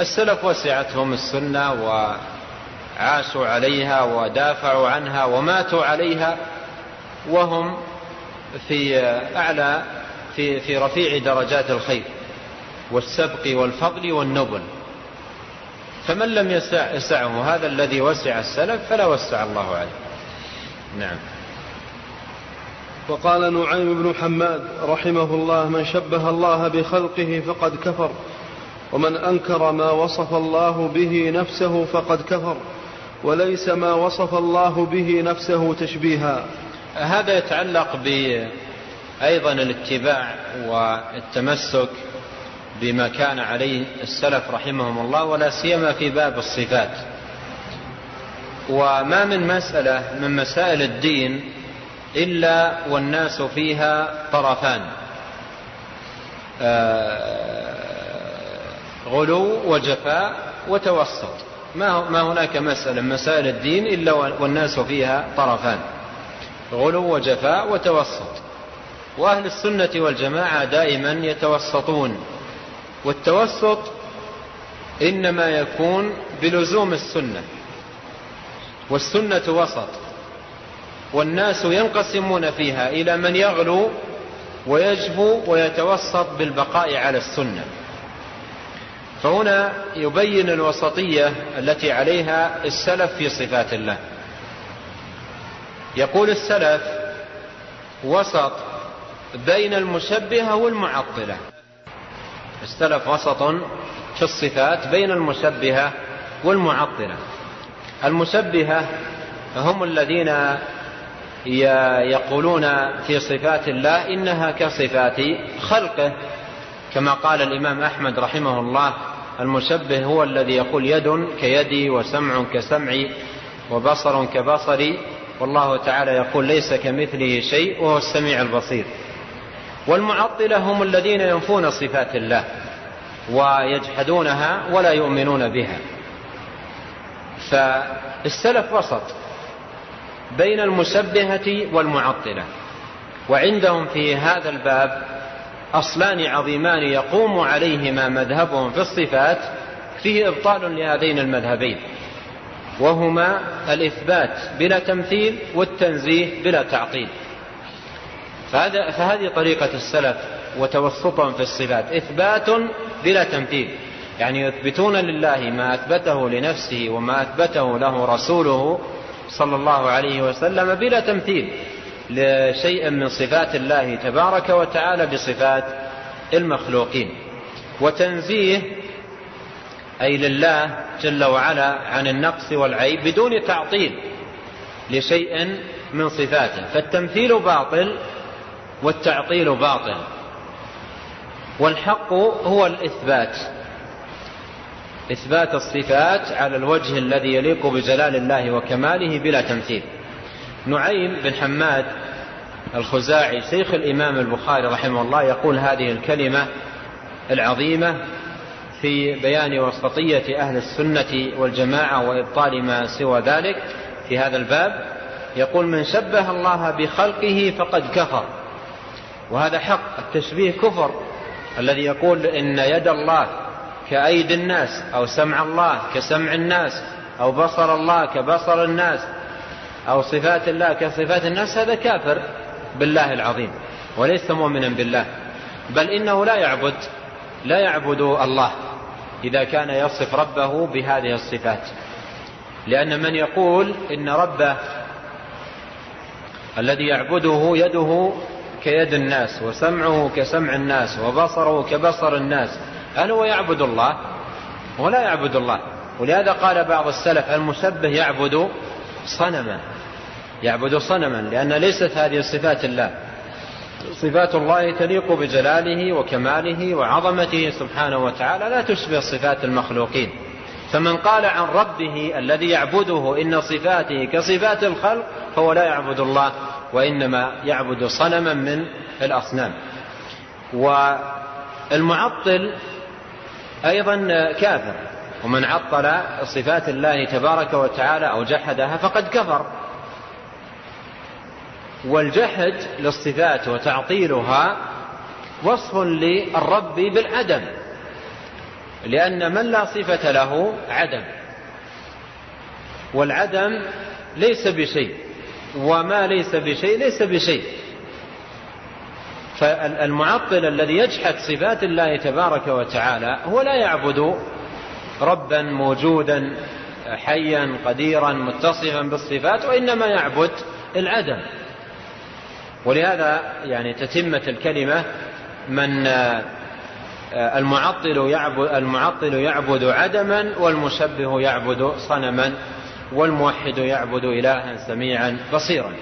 السلف وسعتهم السنة وعاشوا عليها ودافعوا عنها وماتوا عليها وهم في أعلى في, في رفيع درجات الخير. والسبق والفضل والنبل. فمن لم يسعه هذا الذي وسع السلف فلا وسع الله عليه. نعم. وقال نعيم بن حماد رحمه الله من شبه الله بخلقه فقد كفر ومن أنكر ما وصف الله به نفسه فقد كفر وليس ما وصف الله به نفسه تشبيها. هذا يتعلق أيضا الاتباع والتمسك بما كان عليه السلف رحمهم الله ولا سيما في باب الصفات. وما من مسألة من مسائل الدين إلا والناس فيها طرفان. آه، غلو وجفاء وتوسط. ما هناك مسألة من مسائل الدين إلا والناس فيها طرفان. غلو وجفاء وتوسط. وأهل السنة والجماعة دائما يتوسطون. والتوسط إنما يكون بلزوم السنة والسنة وسط والناس ينقسمون فيها إلى من يغلو ويجفو ويتوسط بالبقاء على السنة. فهنا يبين الوسطية التي عليها السلف في صفات الله. يقول السلف وسط بين المشبهة والمعطلة. السلف وسط في الصفات بين المشبهة والمعطلة. المشبهة هم الذين يقولون في صفات الله إنها كصفات خلقه. كما قال الإمام أحمد رحمه الله المشبه هو الذي يقول يد كيدي وسمع كسمعي وبصر كبصري. والله تعالى يقول ليس كمثله شيء وهو السميع البصير. والمعطلة هم الذين ينفون صفات الله ويجحدونها ولا يؤمنون بها. فالسلف وسط بين المشبهة والمعطلة وعندهم في هذا الباب أصلان عظيمان يقوم عليهما مذهبهم في الصفات فيه إبطال لهذين المذهبين وهما الإثبات بلا تمثيل والتنزيه بلا تعطيل. فهذا فهذه طريقة السلف وتوسطهم في الصفات. إثبات بلا تمثيل. يعني يثبتون لله ما أثبته لنفسه وما أثبته له رسوله صلى الله عليه وسلم بلا تمثيل لشيء من صفات الله تبارك وتعالى بصفات المخلوقين. وتنزيه أي لله جل وعلا عن النقص والعيب بدون تعطيل لشيء من صفاته. فالتمثيل باطل والتعطيل باطل. والحق هو الإثبات. إثبات الصفات على الوجه الذي يليق بجلال الله وكماله بلا تمثيل. نعيم بن حماد الخزاعي شيخ الإمام البخاري رحمه الله يقول هذه الكلمة العظيمة في بيان وسطية أهل السنة والجماعة وإبطال ما سوى ذلك في هذا الباب. يقول من شبه الله بخلقه فقد كفر. وهذا حق التشبيه كفر الذي يقول إن يد الله كأيدي الناس أو سمع الله كسمع الناس أو بصر الله كبصر الناس أو صفات الله كصفات الناس هذا كافر بالله العظيم وليس مؤمنا بالله. بل إنه لا يعبد لا يعبد الله إذا كان يصف ربه بهذه الصفات. لأن من يقول إن ربه الذي يعبده يده كيد الناس وسمعه كسمع الناس وبصره كبصر الناس. هل هو يعبد الله؟ ولا يعبد الله. ولهذا قال بعض السلف المشبه يعبد صنما. يعبد صنما لأن ليست هذه صفات الله. صفات الله تليق بجلاله وكماله وعظمته سبحانه وتعالى لا تشبه صفات المخلوقين. فمن قال عن ربه الذي يعبده إن صفاته كصفات الخلق فهو لا يعبد الله وإنما يعبد صنما من الأصنام. والمعطل أيضا كافر ومن عطل صفات الله تبارك وتعالى أو جحدها فقد كفر. والجحد للصفات وتعطيلها وصف للرب بالعدم. لأن من لا صفة له عدم. والعدم ليس بشيء وما ليس بشيء ليس بشيء. فالمعطل الذي يجحد صفات الله تبارك وتعالى هو لا يعبد ربا موجودا حيا قديرا متصفا بالصفات وإنما يعبد العدم. ولهذا يعني تتمة الكلمة من المعطل يعبد, المعطل يعبد عدما والمشبه يعبد صنما والموحد يعبد إلها سميعا بصيرا.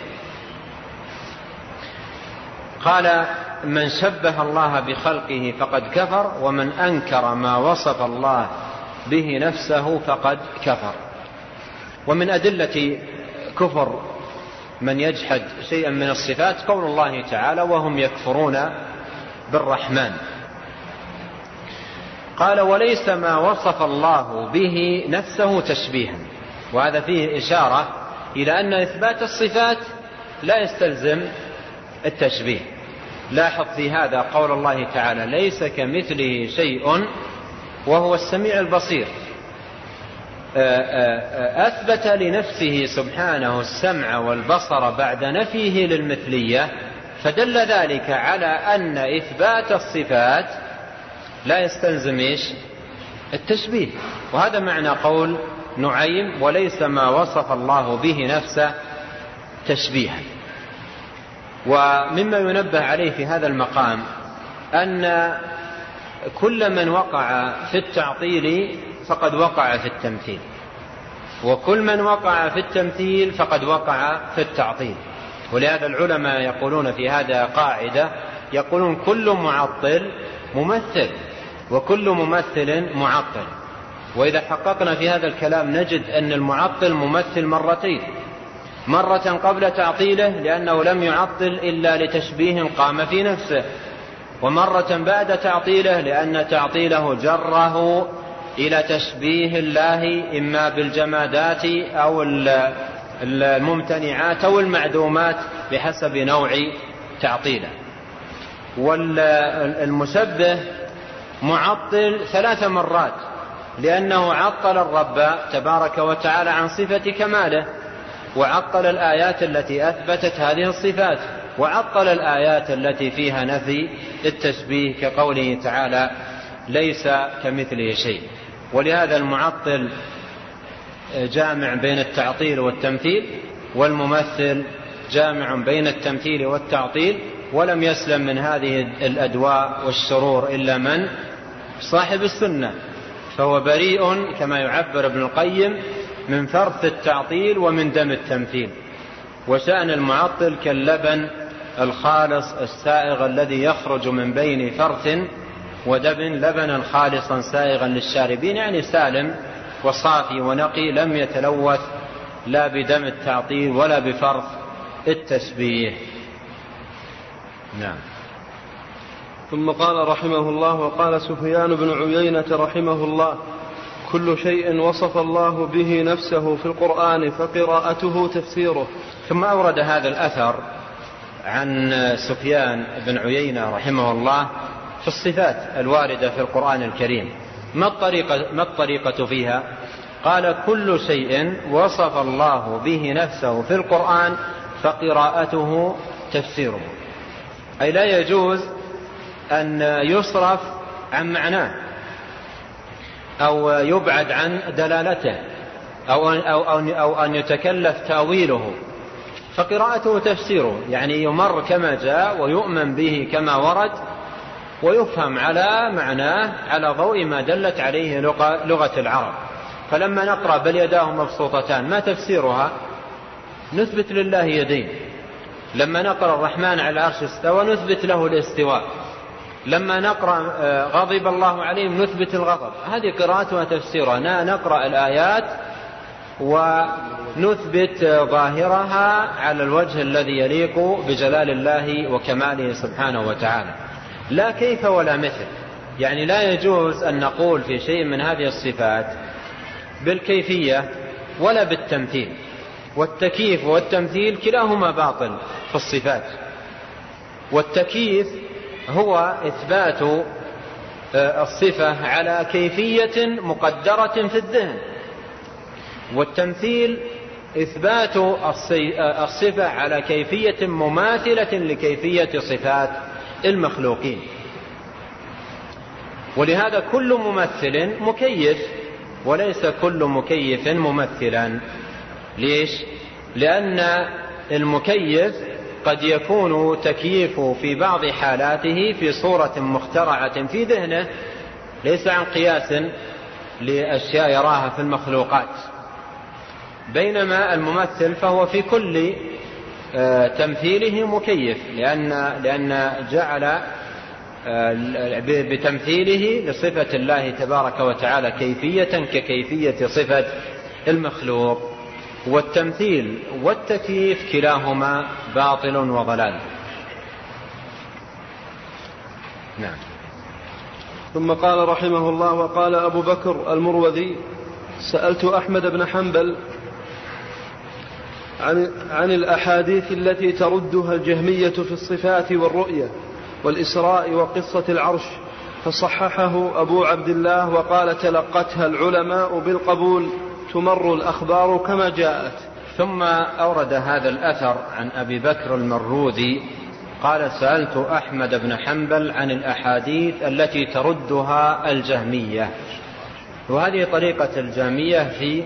قال من شبه الله بخلقه فقد كفر ومن أنكر ما وصف الله به نفسه فقد كفر. ومن أدلة كفر من يجحد شيئا من الصفات قول الله تعالى وهم يكفرون بالرحمن. قال وليس ما وصف الله به نفسه تشبيها. وهذا فيه إشارة إلى أن إثبات الصفات لا يستلزم التشبيه. لاحظ في هذا قول الله تعالى ليس كمثله شيء وهو السميع البصير. أثبت لنفسه سبحانه السمع والبصر بعد نفيه للمثلية فدل ذلك على أن إثبات الصفات لا يستلزم إيش التشبيه. وهذا معنى قول نعيم وليس ما وصف الله به نفسه تشبيها. ومما ينبه عليه في هذا المقام أن كل من وقع في التعطيل فقد وقع في التمثيل وكل من وقع في التمثيل فقد وقع في التعطيل. ولهذا العلماء يقولون في هذا قاعدة يقولون كل معطل ممثل. وكل ممثل معطل. وإذا حققنا في هذا الكلام نجد أن المعطل ممثل مرتين. مرة قبل تعطيله لأنه لم يعطل إلا لتشبيه قام في نفسه. ومرة بعد تعطيله لأن تعطيله جره إلى تشبيه الله إما بالجمادات أو الممتنعات أو المعدومات بحسب نوع تعطيله. والمشبه معطل ثلاث مرات لأنه عطل الرب تبارك وتعالى عن صفة كماله وعطل الآيات التي أثبتت هذه الصفات وعطل الآيات التي فيها نفي التشبيه كقوله تعالى ليس كمثله شيء ولهذا المعطل جامع بين التعطيل والتمثيل والممثل جامع بين التمثيل والتعطيل ولم يسلم من هذه الأدواء والشرور إلا من صاحب السنة فهو بريء كما يعبر ابن القيم من فرث التعطيل ومن دم التمثيل. وشأن المعطل كاللبن الخالص السائغ الذي يخرج من بين فرث ودبن لبنا خالصا سائغا للشاربين يعني سالم وصافي ونقي لم يتلوث لا بدم التعطيل ولا بفرث التشبيه. نعم. ثم قال رحمه الله وقال سفيان بن عيينة رحمه الله كل شيء وصف الله به نفسه في القرآن فقراءته تفسيره. ثم أورد هذا الأثر عن سفيان بن عيينة رحمه الله في الصفات الواردة في القرآن الكريم. ما الطريقة, ما الطريقة فيها؟ قال كل شيء وصف الله به نفسه في القرآن فقراءته تفسيره. أي لا يجوز أن يصرف عن معناه أو يبعد عن دلالته أو أن, أو, أو, أو أن يتكلف تأويله. فقراءته تفسيره يعني يمر كما جاء ويؤمن به كما ورد ويفهم على معناه على ضوء ما دلت عليه لغة العرب. فلما نقرأ بل يداه مبسوطتان ما تفسيرها؟ نثبت لله يدين. لما نقرأ الرحمن على العرش استوى نثبت له الاستواء. لما نقرأ آه، غضب الله عليهم نثبت الغضب. هذه قراءتها وتفسيرها. نقرأ الآيات ونثبت ظاهرها على الوجه الذي يليق بجلال الله وكماله سبحانه وتعالى. لا كيف ولا مثل. يعني لا يجوز أن نقول في شيء من هذه الصفات بالكيفية ولا بالتمثيل. والتكييف والتمثيل كلاهما باطل في الصفات. والتكييف هو إثبات آه، الصفة على كيفية مقدرة في الذهن. والتمثيل إثبات آه، الصفة على كيفية مماثلة لكيفية صفات المخلوقين. ولهذا كل ممثل مكيف وليس كل مكيف ممثلا. ليش؟ لأن المكيف قد يكون تكييفه في بعض حالاته في صورة مخترعة في ذهنه ليس عن قياس لأشياء يراها في المخلوقات. بينما الممثل فهو في كل آه، تمثيله مكيف لأن, لأن جعل آه، بتمثيله لصفة الله تبارك وتعالى كيفية ككيفية صفة المخلوق. والتمثيل والتكييف كلاهما باطل وضلال. نعم. ثم قال رحمه الله وقال أبو بكر المروذي سألت أحمد بن حنبل عن, عن الأحاديث التي تردها الجهمية في الصفات والرؤية والإسراء وقصة العرش فصححه أبو عبد الله وقال تلقتها العلماء بالقبول. تمر الأخبار كما جاءت. ثم أورد هذا الأثر عن أبي بكر المروذي قال سألت أحمد بن حنبل عن الأحاديث التي تردها الجهمية. وهذه طريقة الجهمية في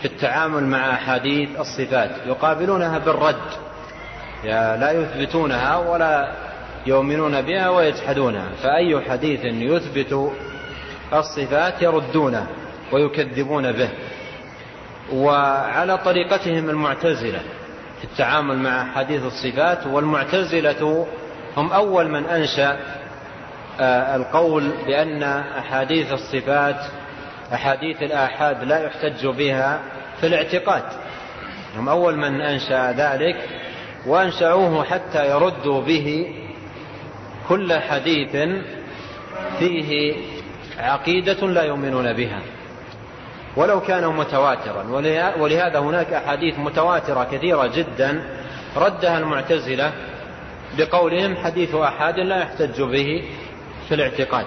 في التعامل مع أحاديث الصفات يقابلونها بالرد. لا يثبتونها ولا يؤمنون بها ويجحدونها. فأي حديث يثبت الصفات يردونه ويكذبون به. وعلى طريقتهم المعتزلة في التعامل مع حديث الصفات والمعتزلة هم أول من أنشأ آه، القول بأن أحاديث الصفات أحاديث الآحاد لا يحتج بها في الاعتقاد. هم أول من أنشأ ذلك وأنشأوه حتى يردوا به كل حديث فيه عقيدة لا يؤمنون بها. ولو كان متواترا. ولهذا هناك أحاديث متواترة كثيرة جدا ردها المعتزلة بقولهم حديث أحد لا يحتج به في الاعتقاد.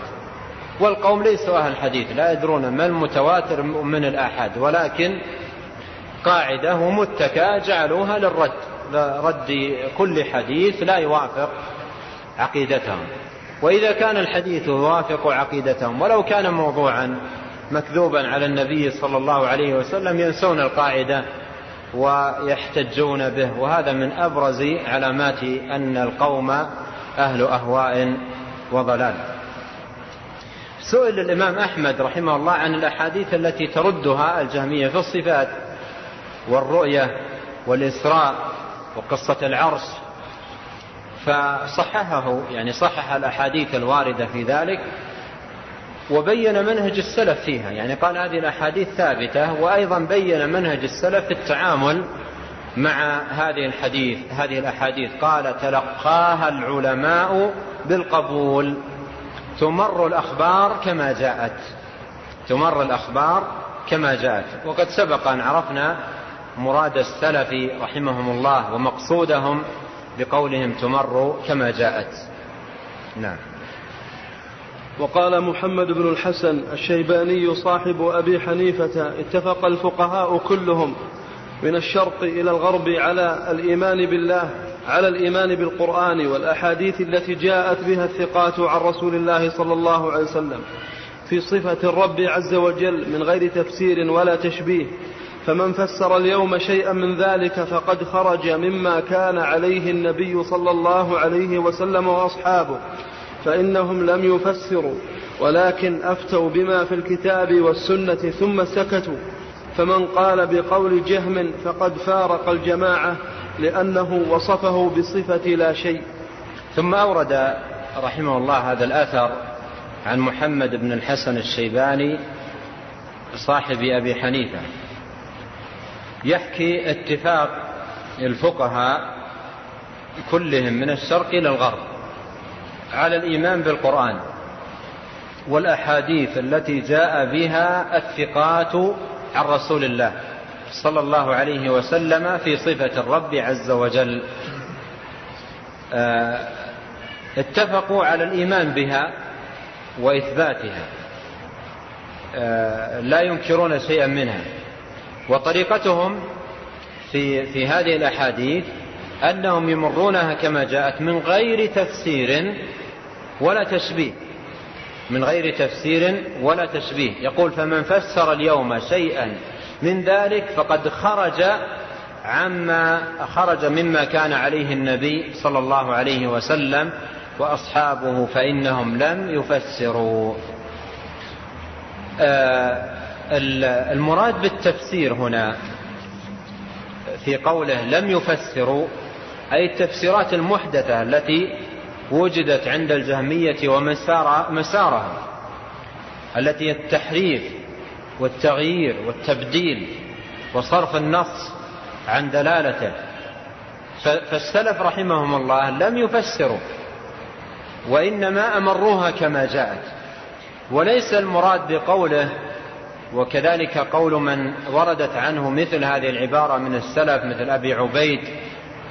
والقوم ليسوا أهل الحديث لا يدرون ما المتواتر من الآحاد ولكن قاعدة ومتكة جعلوها للرد لرد كل حديث لا يوافق عقيدتهم. وإذا كان الحديث يوافق عقيدتهم ولو كان موضوعا مكذوبا على النبي صلى الله عليه وسلم ينسون القاعدة ويحتجون به وهذا من أبرز علامات أن القوم أهل أهواء وضلال. سئل الإمام أحمد رحمه الله عن الأحاديث التي تردها الجهمية في الصفات والرؤية والإسراء وقصة العرش فصححه يعني صحح الأحاديث الواردة في ذلك وبين منهج السلف فيها. يعني قال هذه الأحاديث ثابتة وأيضا بين منهج السلف في التعامل مع هذه الحديث هذه الأحاديث. قال تلقاها العلماء بالقبول. تمر الأخبار كما جاءت. تمر الأخبار كما جاءت. وقد سبق أن عرفنا مراد السلف رحمهم الله ومقصودهم بقولهم تمر كما جاءت. نعم. وقال محمد بن الحسن الشيباني صاحب أبي حنيفة اتفق الفقهاء كلهم من الشرق إلى الغرب على الإيمان بالله على الإيمان بالقرآن والأحاديث التي جاءت بها الثقات عن رسول الله صلى الله عليه وسلم. في صفة الرب عز وجل من غير تفسير ولا تشبيه. فمن فسر اليوم شيئا من ذلك فقد خرج مما كان عليه النبي صلى الله عليه وسلم وأصحابه. فإنهم لم يفسروا ولكن أفتوا بما في الكتاب والسنة ثم سكتوا. فمن قال بقول جهم فقد فارق الجماعة لأنه وصفه بصفة لا شيء. ثم أورد رحمه الله هذا الأثر عن محمد بن الحسن الشيباني صاحب أبي حنيفة. يحكي اتفاق الفقهاء كلهم من الشرق إلى الغرب. على الإيمان بالقرآن والأحاديث التي جاء بها الثقات عن رسول الله صلى الله عليه وسلم في صفة الرب عز وجل. آه، اتفقوا على الإيمان بها وإثباتها. آه، لا ينكرون شيئا منها. وطريقتهم في في هذه الأحاديث أنهم يمرونها كما جاءت من غير تفسير ولا تشبيه. من غير تفسير ولا تشبيه. يقول فمن فسر اليوم شيئا من ذلك فقد خرج عما خرج مما كان عليه النبي صلى الله عليه وسلم وأصحابه فإنهم لم يفسروا. آه المراد بالتفسير هنا في قوله لم يفسروا أي التفسيرات المحدثة التي وجدت عند الجهمية ومسار مسارها التي التحريف والتغيير والتبديل وصرف النص عن دلالته. فالسلف رحمهم الله لم يفسروا وإنما أمروها كما جاءت. وليس المراد بقوله وكذلك قول من وردت عنه مثل هذه العبارة من السلف مثل أبي عبيد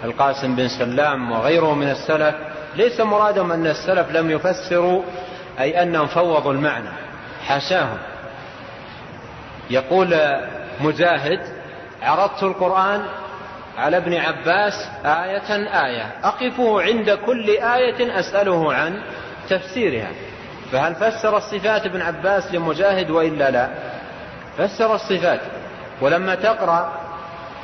القاسم بن سلام وغيره من السلف ليس مرادهم أن السلف لم يفسروا أي أنهم فوضوا المعنى حاشاهم. يقول مجاهد عرضت القرآن على ابن عباس آية آية أقفه عند كل آية أسأله عن تفسيرها. فهل فسر الصفات ابن عباس لمجاهد وإلا لا؟ فسر الصفات. ولما تقرأ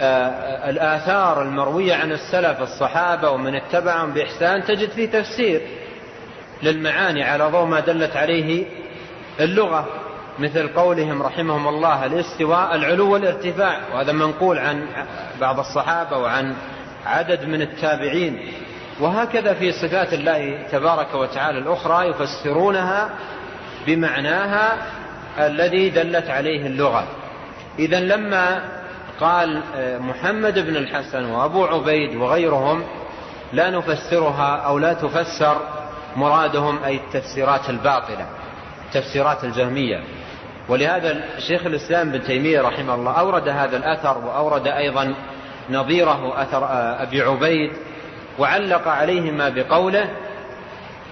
الآثار المروية عن السلف الصحابة ومن اتبعهم بإحسان تجد فيه تفسير للمعاني على ضوء ما دلت عليه اللغة مثل قولهم رحمهم الله الاستواء العلو والارتفاع. وهذا منقول عن بعض الصحابة وعن عدد من التابعين. وهكذا في صفات الله تبارك وتعالى الأخرى يفسرونها بمعناها الذي دلت عليه اللغة. إذا لما قال محمد بن الحسن وأبو عبيد وغيرهم لا نفسرها أو لا تفسر مرادهم أي التفسيرات الباطلة تفسيرات الجهمية. ولهذا شيخ الإسلام بن تيمية رحمه الله أورد هذا الأثر وأورد أيضا نظيره أثر أبي عبيد وعلق عليهما بقوله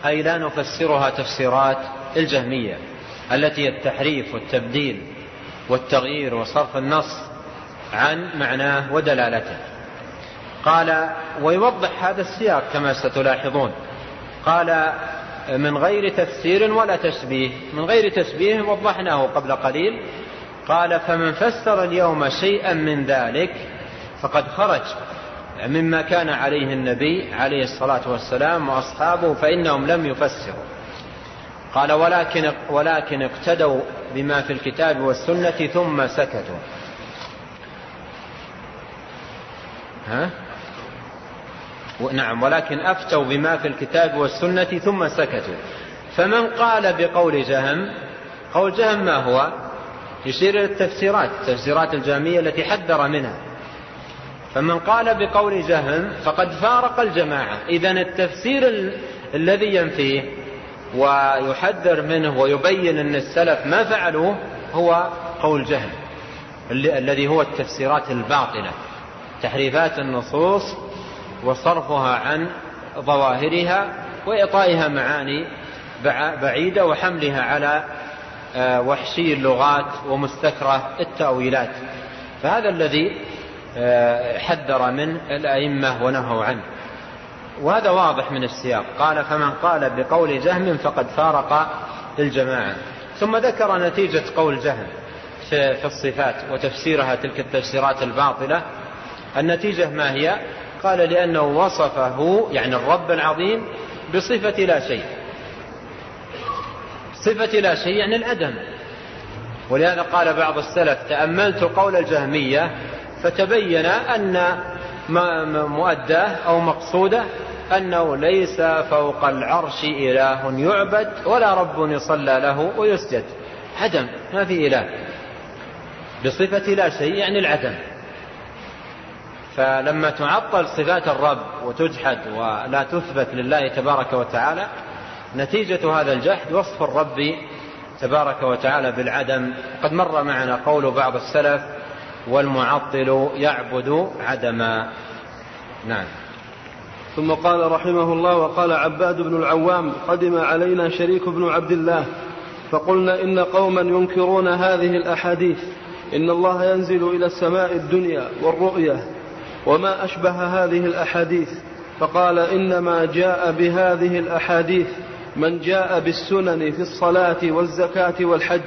أي لا نفسرها تفسيرات الجهمية التي التحريف والتبديل والتغيير وصرف النص. عن معناه ودلالته. قال ويوضح هذا السياق كما ستلاحظون. قال من غير تفسير ولا تشبيه. من غير تشبيه وضحناه قبل قليل. قال فمن فسر اليوم شيئا من ذلك فقد خرج. مما كان عليه النبي عليه الصلاة والسلام وأصحابه فإنهم لم يفسروا. قال ولكن, ولكن اقتدوا بما في الكتاب والسنة ثم سكتوا. ها؟ نعم ولكن أفتوا بما في الكتاب والسنة ثم سكتوا. فمن قال بقول جهم قول جهم ما هو؟ يشير إلى التفسيرات التفسيرات الجامية التي حذر منها. فمن قال بقول جهم فقد فارق الجماعة. إذا التفسير الذي ينفيه ويحذر منه ويبين أن السلف ما فعلوه هو قول جهم الذي هو التفسيرات الباطلة. تحريفات النصوص وصرفها عن ظواهرها وإعطائها معاني بعيدة وحملها على آه، وحشي اللغات ومستكره التأويلات. فهذا الذي آه، حذر منه الأئمة ونهوا عنه. وهذا واضح من السياق. قال فمن قال بقول جهم فقد فارق الجماعة ثم ذكر نتيجة قول جهم في الصفات وتفسيرها تلك التفسيرات الباطلة. النتيجة ما هي؟ قال لأنه وصفه يعني الرب العظيم بصفة لا شيء. صفة لا شيء يعني العدم ولهذا قال بعض السلف تأملت قول الجهمية فتبين أن مؤداه أو مقصوده أنه ليس فوق العرش إله يعبد ولا رب يصلى له ويسجد. عدم ما في إله. بصفة لا شيء يعني العدم. فلما تعطل صفات الرب وتجحد ولا تثبت لله تبارك وتعالى نتيجة هذا الجحد وصف الرب تبارك وتعالى بالعدم. قد مر معنا قول بعض السلف والمعطل يعبد عدما. نعم. ثم قال رحمه الله وقال عباد بن العوام قدم علينا شريك بن عبد الله فقلنا إن قوما ينكرون هذه الأحاديث إن الله ينزل إلى السماء الدنيا والرؤية وما أشبه هذه الأحاديث. فقال إنما جاء بهذه الأحاديث من جاء بالسنن في الصلاة والزكاة والحج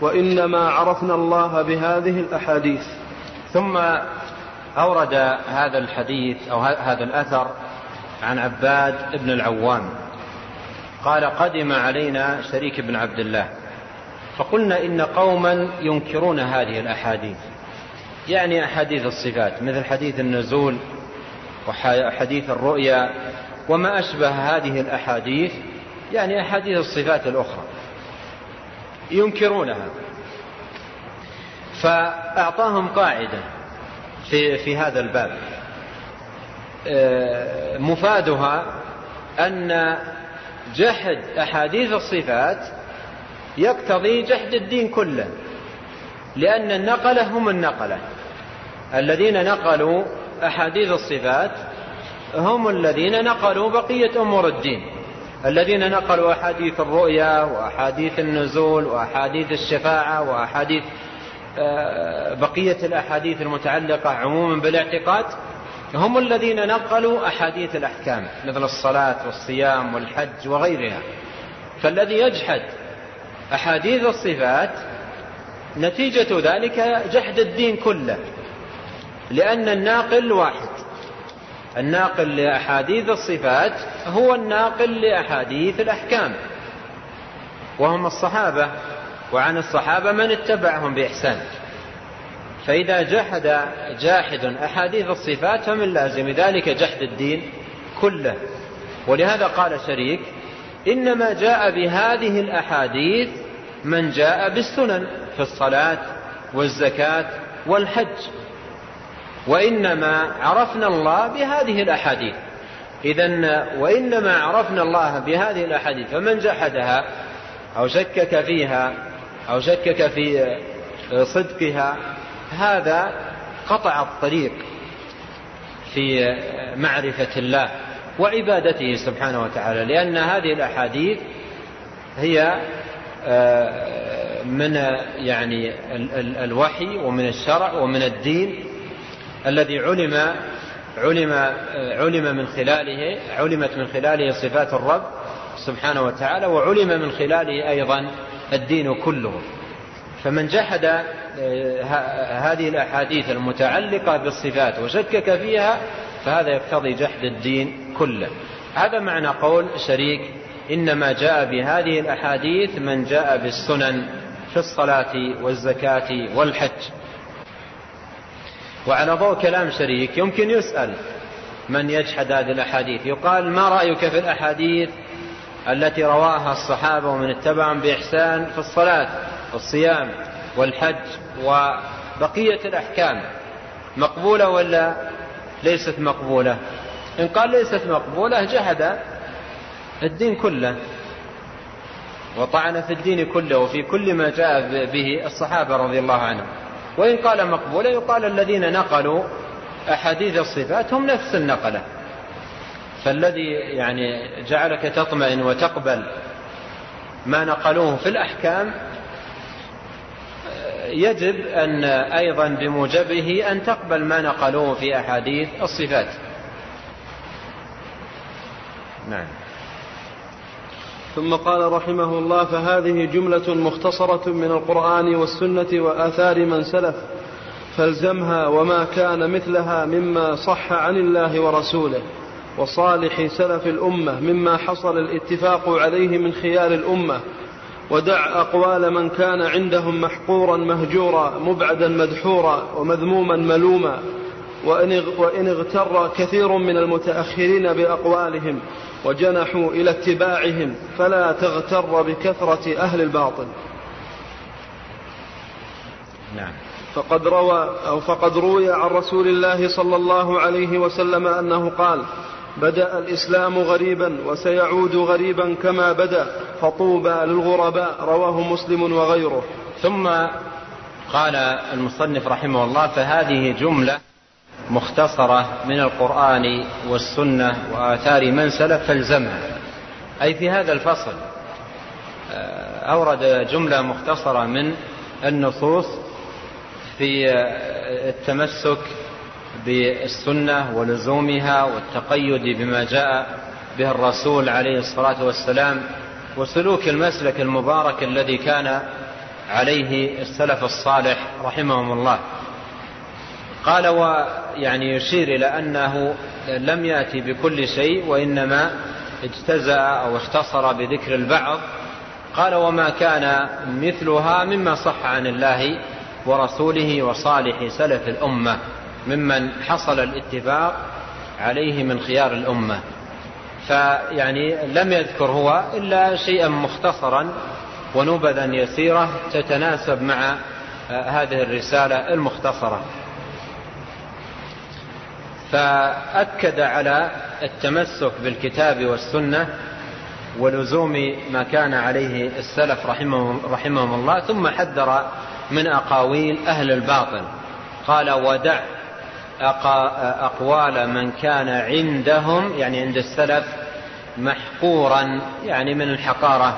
وإنما عرفنا الله بهذه الأحاديث. ثم أورد هذا الحديث أو هذا الأثر عن عباد بن العوام. قال قدم علينا شريك بن عبد الله فقلنا إن قوما ينكرون هذه الأحاديث. يعني أحاديث الصفات مثل حديث النزول وحديث الرؤيا وما أشبه هذه الأحاديث يعني أحاديث الصفات الأخرى ينكرونها. فأعطاهم قاعدة في, في هذا الباب. آه، مفادها أن جحد أحاديث الصفات يقتضي جحد الدين كله لأن النقلة هم النقلة. الذين نقلوا أحاديث الصفات هم الذين نقلوا بقية أمور الدين. الذين نقلوا أحاديث الرؤيا وأحاديث النزول وأحاديث الشفاعة وأحاديث آه، بقية الأحاديث المتعلقة عموما بالاعتقاد هم الذين نقلوا أحاديث الأحكام مثل الصلاة والصيام والحج وغيرها. فالذي يجحد أحاديث الصفات نتيجة ذلك جحد الدين كله. لأن الناقل واحد. الناقل لأحاديث الصفات هو الناقل لأحاديث الأحكام. وهم الصحابة وعن الصحابة من اتبعهم بإحسان. فإذا جحد جاحد أحاديث الصفات فمن لازم ذلك جحد الدين كله. ولهذا قال شريك إنما جاء بهذه الأحاديث من جاء بالسنن في الصلاة والزكاة والحج. وإنما عرفنا الله بهذه الأحاديث. إذا وإنما عرفنا الله بهذه الأحاديث فمن جحدها أو شكك فيها أو شكك في صدقها هذا قطع الطريق في معرفة الله وعبادته سبحانه وتعالى لأن هذه الأحاديث هي آه، من يعني الوحي ومن الشرع ومن الدين الذي علم علم علم من خلاله علمت من خلاله صفات الرب سبحانه وتعالى وعلم من خلاله أيضا الدين كله. فمن جحد آه، هذه الأحاديث المتعلقة بالصفات وشكك فيها فهذا يقتضي جحد الدين كله. هذا معنى قول شريك إنما جاء بهذه الأحاديث من جاء بالسنن في الصلاة والزكاة والحج. وعلى ضوء كلام شريك يمكن يسأل من يجحد هذه الأحاديث. يقال ما رأيك في الأحاديث التي رواها الصحابة ومن اتبعهم بإحسان في الصلاة والصيام والحج وبقية الأحكام؟ مقبولة ولا ليست مقبولة؟ إن قال ليست مقبولة جحد الدين كله. وطعن في الدين كله وفي كل ما جاء به الصحابة رضي الله عنهم. وإن قال مقبولة يقال الذين نقلوا أحاديث الصفات هم نفس النقلة. فالذي يعني جعلك تطمئن وتقبل ما نقلوه في الأحكام يجب أن أيضا بموجبه أن تقبل ما نقلوه في أحاديث الصفات. نعم. ثم قال رحمه الله فهذه جملة مختصرة من القرآن والسنة وآثار من سلف فالزمها وما كان مثلها مما صح عن الله ورسوله وصالح سلف الأمة مما حصل الاتفاق عليه من خيار الأمة ودع أقوال من كان عندهم محقورا مهجورا مبعدا مدحورا ومذموما ملوما وإن اغتر كثير من المتأخرين بأقوالهم وجنحوا إلى اتباعهم فلا تغتر بكثرة أهل الباطل. نعم. فقد روى أو فقد روي عن رسول الله صلى الله عليه وسلم أنه قال بدأ الإسلام غريبا وسيعود غريبا كما بدأ فطوبى للغرباء رواه مسلم وغيره. ثم قال المصنف رحمه الله فهذه جملة مختصرة من القرآن والسنة وآثار من سلف فالزمها. أي في هذا الفصل آه، أورد جملة مختصرة من النصوص في آه، التمسك بالسنة ولزومها والتقيد بما جاء به الرسول عليه الصلاة والسلام وسلوك المسلك المبارك الذي كان عليه السلف الصالح رحمهم الله. قال ويعني يشير إلى أنه لم يأتي بكل شيء وإنما اجتزأ أو اختصر بذكر البعض. قال وما كان مثلها مما صح عن الله ورسوله وصالح سلف الأمة ممن حصل الاتفاق عليه من خيار الأمة. فيعني لم يذكر هو إلا شيئا مختصرا ونبذا يسيرة تتناسب مع هذه الرسالة المختصرة. فأكد على التمسك بالكتاب والسنة ولزوم ما كان عليه السلف رحمهم, رحمهم الله ثم حذر من أقاويل أهل الباطل. قال ودع أقوال من كان عندهم يعني عند السلف محقورا يعني من الحقارة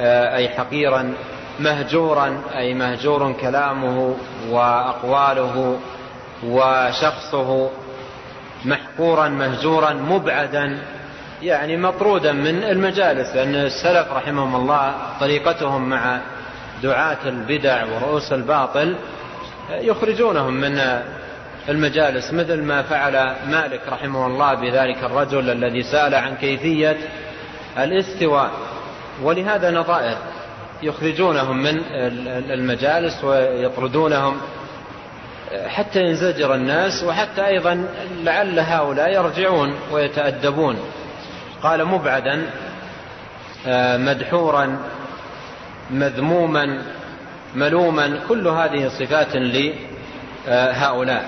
آه، أي حقيرا مهجورا أي مهجور كلامه وأقواله وشخصه محقورا مهجورا مبعدا يعني مطرودا من المجالس لأن السلف رحمهم الله طريقتهم مع دعاة البدع ورؤوس الباطل يخرجونهم من المجالس مثل ما فعل مالك رحمه الله بذلك الرجل الذي سأل عن كيفية الاستواء. ولهذا نظائر يخرجونهم من المجالس ويطردونهم حتى ينزجر الناس وحتى أيضا لعل هؤلاء يرجعون ويتأدبون. قال مبعدا آه، مدحورا مذموما ملوما كل هذه صفات لهؤلاء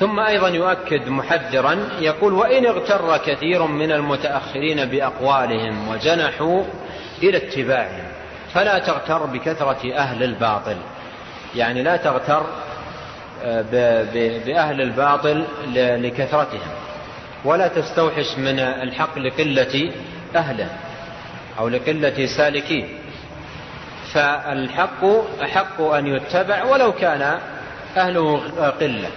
ثم أيضا يؤكد محذرا يقول وإن اغتر كثير من المتأخرين بأقوالهم وجنحوا إلى اتباعهم فلا تغتر بكثرة أهل الباطل. يعني لا تغتر آه، بأهل الباطل لكثرتهم ولا تستوحش من الحق لقلة أهله أو لقلة سالكيه. فالحق أحق أن يتبع ولو كان أهله قلة.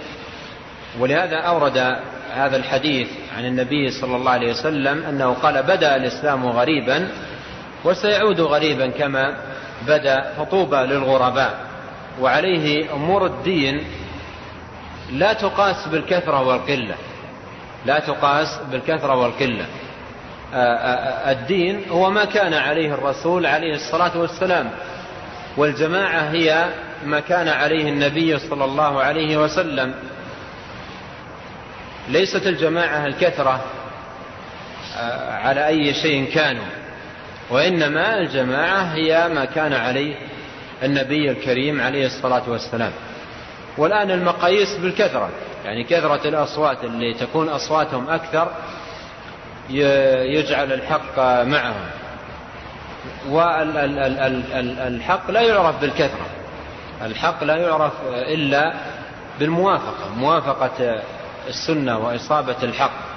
ولهذا أورد هذا الحديث عن النبي صلى الله عليه وسلم أنه قال بدأ الإسلام غريبا وسيعود غريبا كما بدأ فطوبى للغرباء. وعليه أمور الدين لا تقاس بالكثرة والقلة. لا تقاس بالكثرة والقلة. الدين هو ما كان عليه الرسول عليه الصلاة والسلام والجماعة هي ما كان عليه النبي صلى الله عليه وسلم. ليست الجماعة الكثرة على أي شيء كانوا وإنما الجماعة هي ما كان عليه النبي الكريم عليه الصلاة والسلام. والآن المقاييس بالكثرة. يعني كثرة الأصوات اللي تكون أصواتهم أكثر يجعل الحق معهم. والحق لا يعرف بالكثرة. الحق لا يعرف إلا بالموافقة موافقة السنة وإصابة الحق.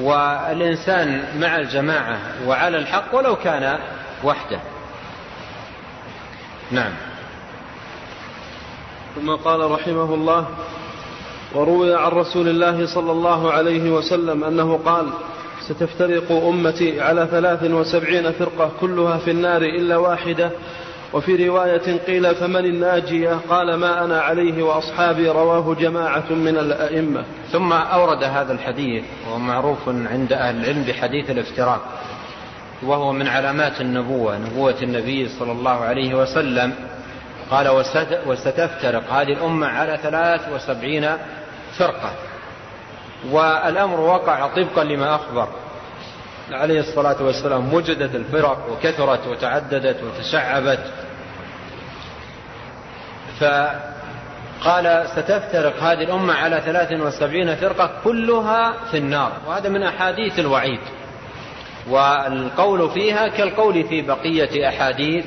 والإنسان مع الجماعة وعلى الحق ولو كان وحده. نعم. ثم قال رحمه الله وروي عن رسول الله صلى الله عليه وسلم أنه قال ستفترق أمتي على ثلاث وسبعين فرقة كلها في النار إلا واحدة. وفي رواية قيل فمن الناجية؟ قال ما أنا عليه وأصحابي رواه جماعة من الأئمة. ثم أورد هذا الحديث وهو معروف عند أهل العلم بحديث الافتراق. وهو من علامات النبوة نبوة النبي صلى الله عليه وسلم. قال وستفترق هذه الأمة على ثلاث وسبعين فرقة. والأمر وقع طبقا لما أخبر. عليه الصلاة والسلام وجدت الفرق وكثرت وتعددت وتشعبت. فقال ستفترق هذه الأمة على ثلاث وسبعين فرقة كلها في النار. وهذا من أحاديث الوعيد. والقول فيها كالقول في بقية أحاديث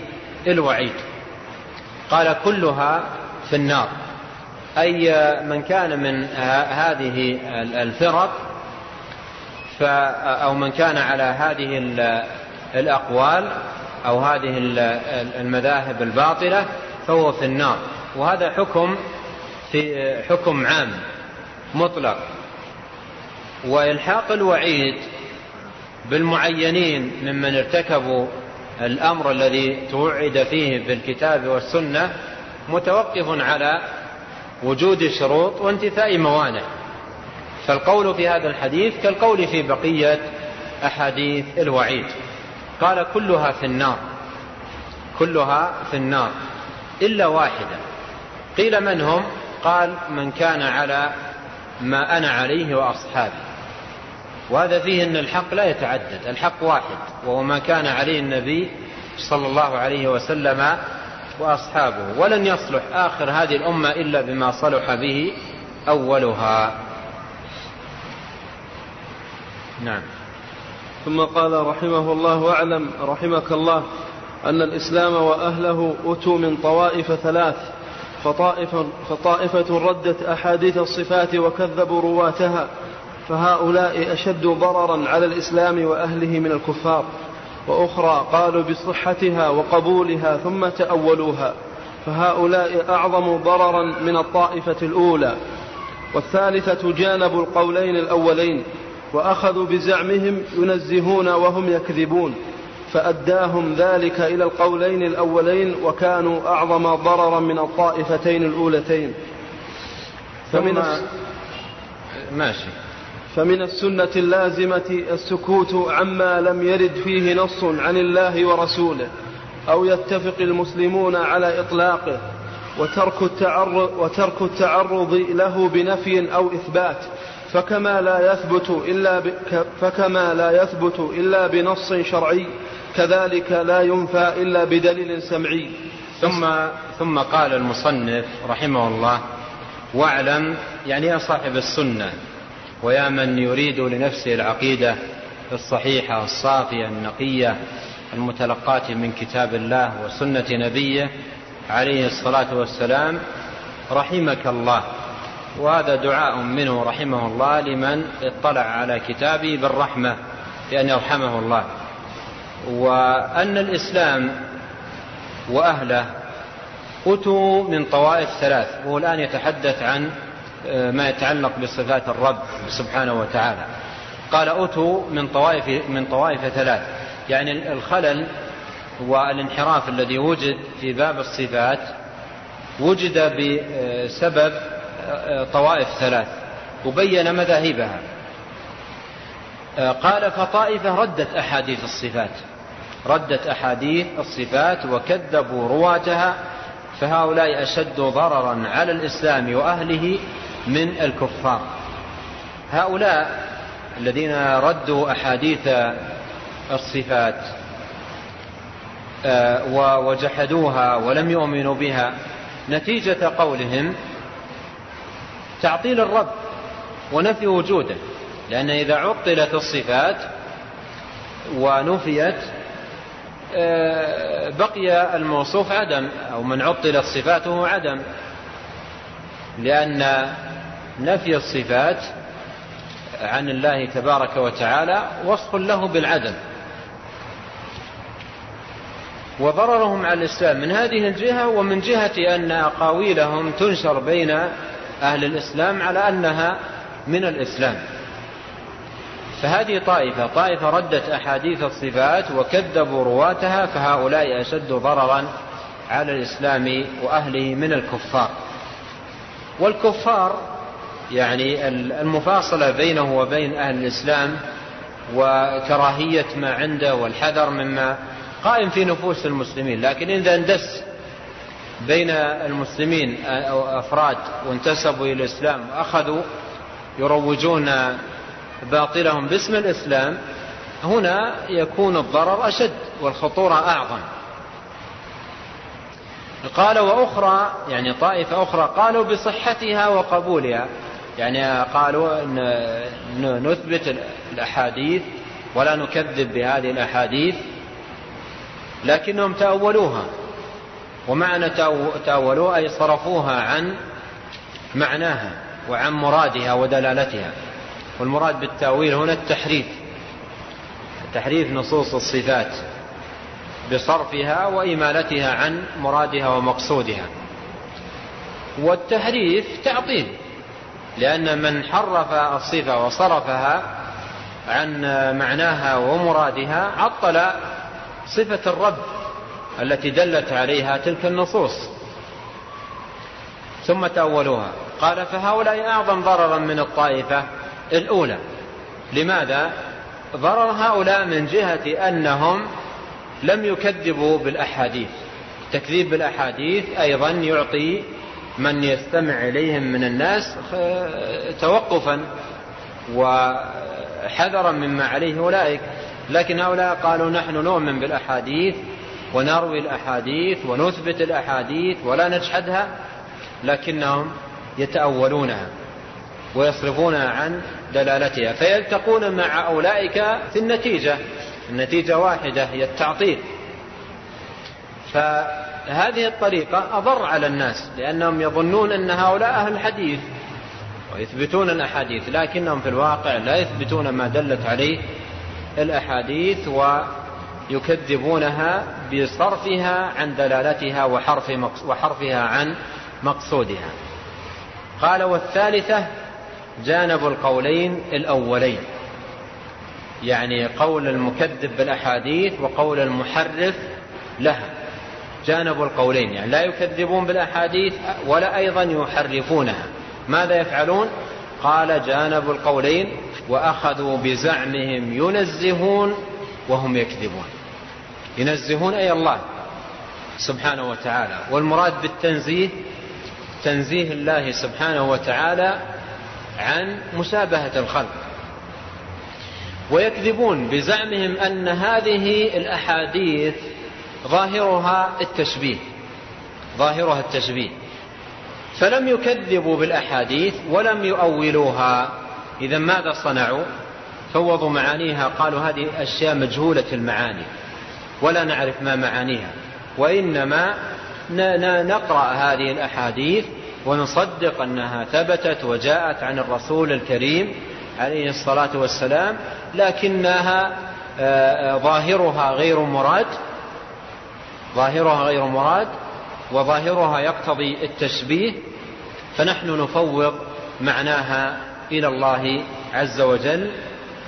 الوعيد. قال كلها في النار. أي من كان من هذه الفرق أو من كان على هذه الأقوال أو هذه المذاهب الباطلة فهو في النار. وهذا حكم في حكم عام مطلق. وإلحاق الوعيد بالمعينين ممن ارتكبوا الأمر الذي توعد فيه بالكتاب والسنة متوقف على وجود شروط وانتفاء موانع. فالقول في هذا الحديث كالقول في بقية أحاديث الوعيد. قال كلها في النار. كلها في النار إلا واحدة. قيل من هم؟ قال من كان على ما أنا عليه وأصحابي. وهذا فيه أن الحق لا يتعدد الحق واحد وهو ما كان عليه النبي صلى الله عليه وسلم وأصحابه ولن يصلح آخر هذه الأمة إلا بما صلح به أولها. نعم. ثم قال رحمه الله واعلم رحمك الله أن الإسلام وأهله أتوا من طوائف ثلاث فطائفة, فطائفة ردت أحاديث الصفات وكذبوا رواتها فهؤلاء أشد ضررا على الإسلام وأهله من الكفار. وأخرى قالوا بصحتها وقبولها ثم تأولوها. فهؤلاء أعظم ضررا من الطائفة الأولى. والثالثة جانبوا القولين الأولين وأخذوا بزعمهم ينزهون وهم يكذبون. فأداهم ذلك إلى القولين الأولين وكانوا أعظم ضررا من الطائفتين الأولتين. فمن ماشي. فمن السنة اللازمة السكوت عما لم يرد فيه نص عن الله ورسوله أو يتفق المسلمون على إطلاقه وترك التعرض, وترك التعرض له بنفي أو إثبات فكما لا يثبت إلا ب... فكما لا يثبت إلا بنص شرعي كذلك لا ينفى إلا بدليل سمعي. ثم ثم قال المصنف رحمه الله واعلم يعني يا صاحب السنة ويا من يريد لنفسه العقيدة الصحيحة الصافية النقية المتلقاة من كتاب الله وسنة نبيه عليه الصلاة والسلام رحمك الله. وهذا دعاء منه رحمه الله لمن اطلع على كتابه بالرحمة بأن يرحمه الله. وأن الإسلام وأهله أتوا من طوائف ثلاث وهو الآن يتحدث عن ما يتعلق بصفات الرب سبحانه وتعالى. قال أتوا من طوائف من طوائف ثلاث. يعني الخلل والانحراف الذي وجد في باب الصفات وجد بسبب آه، طوائف ثلاث وبين مذاهبها. آه، قال فطائفة ردت أحاديث الصفات. ردت أحاديث الصفات وكذبوا رواتها فهؤلاء أشد ضررا على الإسلام وأهله من الكفار. هؤلاء الذين ردوا أحاديث الصفات آه، وجحدوها ولم يؤمنوا بها نتيجة قولهم تعطيل الرب ونفي وجوده لأن إذا عطلت الصفات ونفيت آه، بقي الموصوف عدم أو من عطلت صفاته عدم لأن نفي الصفات عن الله تبارك وتعالى وصف له بالعدم وضررهم على الإسلام من هذه الجهة ومن جهة أن أقاويلهم تنشر بين أهل الإسلام على أنها من الإسلام. فهذه طائفة طائفة ردت أحاديث الصفات وكذبوا رواتها فهؤلاء أشد ضررا على الإسلام وأهله من الكفار. والكفار يعني المفاصلة بينه وبين أهل الإسلام وكراهية ما عنده والحذر مما قائم في نفوس المسلمين. لكن إذا اندس بين المسلمين أو أفراد وانتسبوا إلى الإسلام وأخذوا يروجون باطلهم باسم الإسلام هنا يكون الضرر أشد والخطورة أعظم. قال وأخرى يعني طائفة أخرى قالوا بصحتها وقبولها. يعني قالوا أن نثبت الأحاديث ولا نكذب بهذه الأحاديث لكنهم تأولوها ومعنى تأولوها أي صرفوها عن معناها وعن مرادها ودلالتها والمراد بالتأويل هنا التحريف تحريف نصوص الصفات بصرفها وإمالتها عن مرادها ومقصودها والتحريف تعطيل لأن من حرف الصفة وصرفها عن معناها ومرادها عطل صفة الرب التي دلت عليها تلك النصوص. ثم تأولوها. قال فهؤلاء أعظم ضررا من الطائفة الأولى. لماذا؟ ضرر هؤلاء من جهة أنهم لم يكذبوا بالأحاديث. التكذيب بالأحاديث أيضا يعطي من يستمع إليهم من الناس توقفا وحذرا مما عليه أولئك. لكن هؤلاء قالوا نحن نؤمن بالأحاديث ونروي الأحاديث ونثبت الأحاديث ولا نجحدها لكنهم يتأولونها ويصرفونها عن دلالتها فيلتقون مع أولئك في النتيجة النتيجة واحدة هي التعطيل. فهذه الطريقة أضر على الناس لأنهم يظنون أن هؤلاء أهل الحديث ويثبتون الأحاديث لكنهم في الواقع لا يثبتون ما دلت عليه الأحاديث ويكذبونها بصرفها عن دلالتها وحرف وحرفها عن مقصودها. قال والثالثة جانبوا القولين الأولين يعني قول المكذب بالأحاديث وقول المحرف لها. جانبوا القولين يعني لا يكذبون بالأحاديث ولا أيضا يحرفونها. ماذا يفعلون؟ قال جانبوا القولين وأخذوا بزعمهم ينزهون وهم يكذبون. ينزهون أي الله سبحانه وتعالى. والمراد بالتنزيه تنزيه الله سبحانه وتعالى عن مشابهة الخلق. ويكذبون بزعمهم أن هذه الأحاديث ظاهرها التشبيه. ظاهرها التشبيه. فلم يكذبوا بالأحاديث ولم يؤولوها. إذا ماذا صنعوا؟ فوضوا معانيها. قالوا هذه أشياء مجهولة المعاني. ولا نعرف ما معانيها. وإنما نقرأ هذه الأحاديث ونصدق أنها ثبتت وجاءت عن الرسول الكريم عليه الصلاة والسلام لكنها آه، آه، ظاهرها غير مراد ظاهرها غير مراد وظاهرها يقتضي التشبيه فنحن نفوض معناها إلى الله عز وجل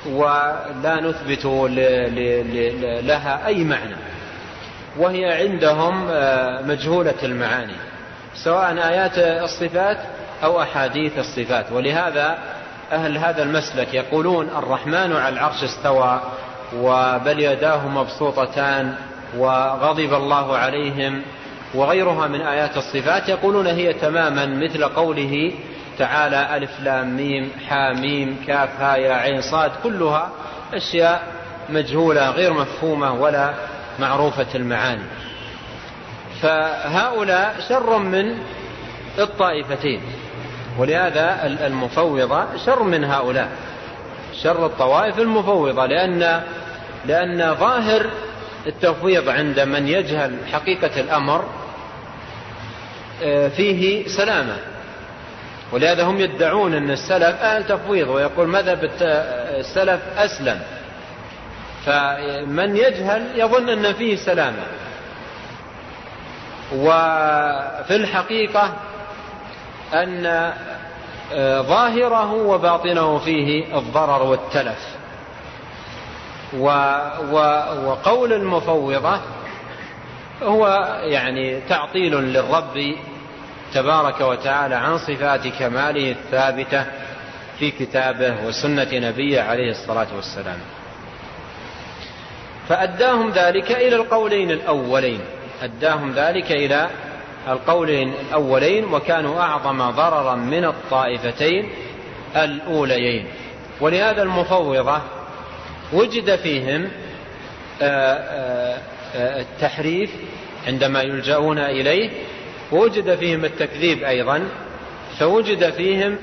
ولا نثبت لها أي معنى. وهي عندهم آه، مجهولة المعاني سواء آيات الصفات أو أحاديث الصفات. ولهذا أهل هذا المسلك يقولون الرحمن على العرش استوى وبل يداه مبسوطتان وغضب الله عليهم وغيرها من آيات الصفات يقولون هي تماما مثل قوله تعالى ألف لام ميم حا ميم كاف ها يا عين صاد كلها أشياء مجهولة غير مفهومة ولا معروفة المعاني. فهؤلاء شر من الطائفتين ولهذا المفوضة شر من هؤلاء شر الطوائف المفوضة لأن لأن ظاهر التفويض عند من يجهل حقيقة الأمر آه، فيه سلامة. ولهذا هم يدعون أن السلف أهل تفويض ويقول مذهب السلف أسلم. فمن يجهل يظن أن فيه سلامة. وفي الحقيقة أن آه، ظاهره وباطنه فيه الضرر والتلف. وقول المفوضة هو يعني تعطيل للرب تبارك وتعالى عن صفات كماله الثابتة في كتابه وسنة نبيه عليه الصلاة والسلام. فأداهم ذلك إلى القولين الأولين. أداهم ذلك إلى القولين الأولين وكانوا أعظم ضررا من الطائفتين الأوليين. ولهذا المفوضة وجد فيهم آه، آه، آه، التحريف عندما يلجؤون إليه ووجد فيهم التكذيب أيضا فوجد فيهم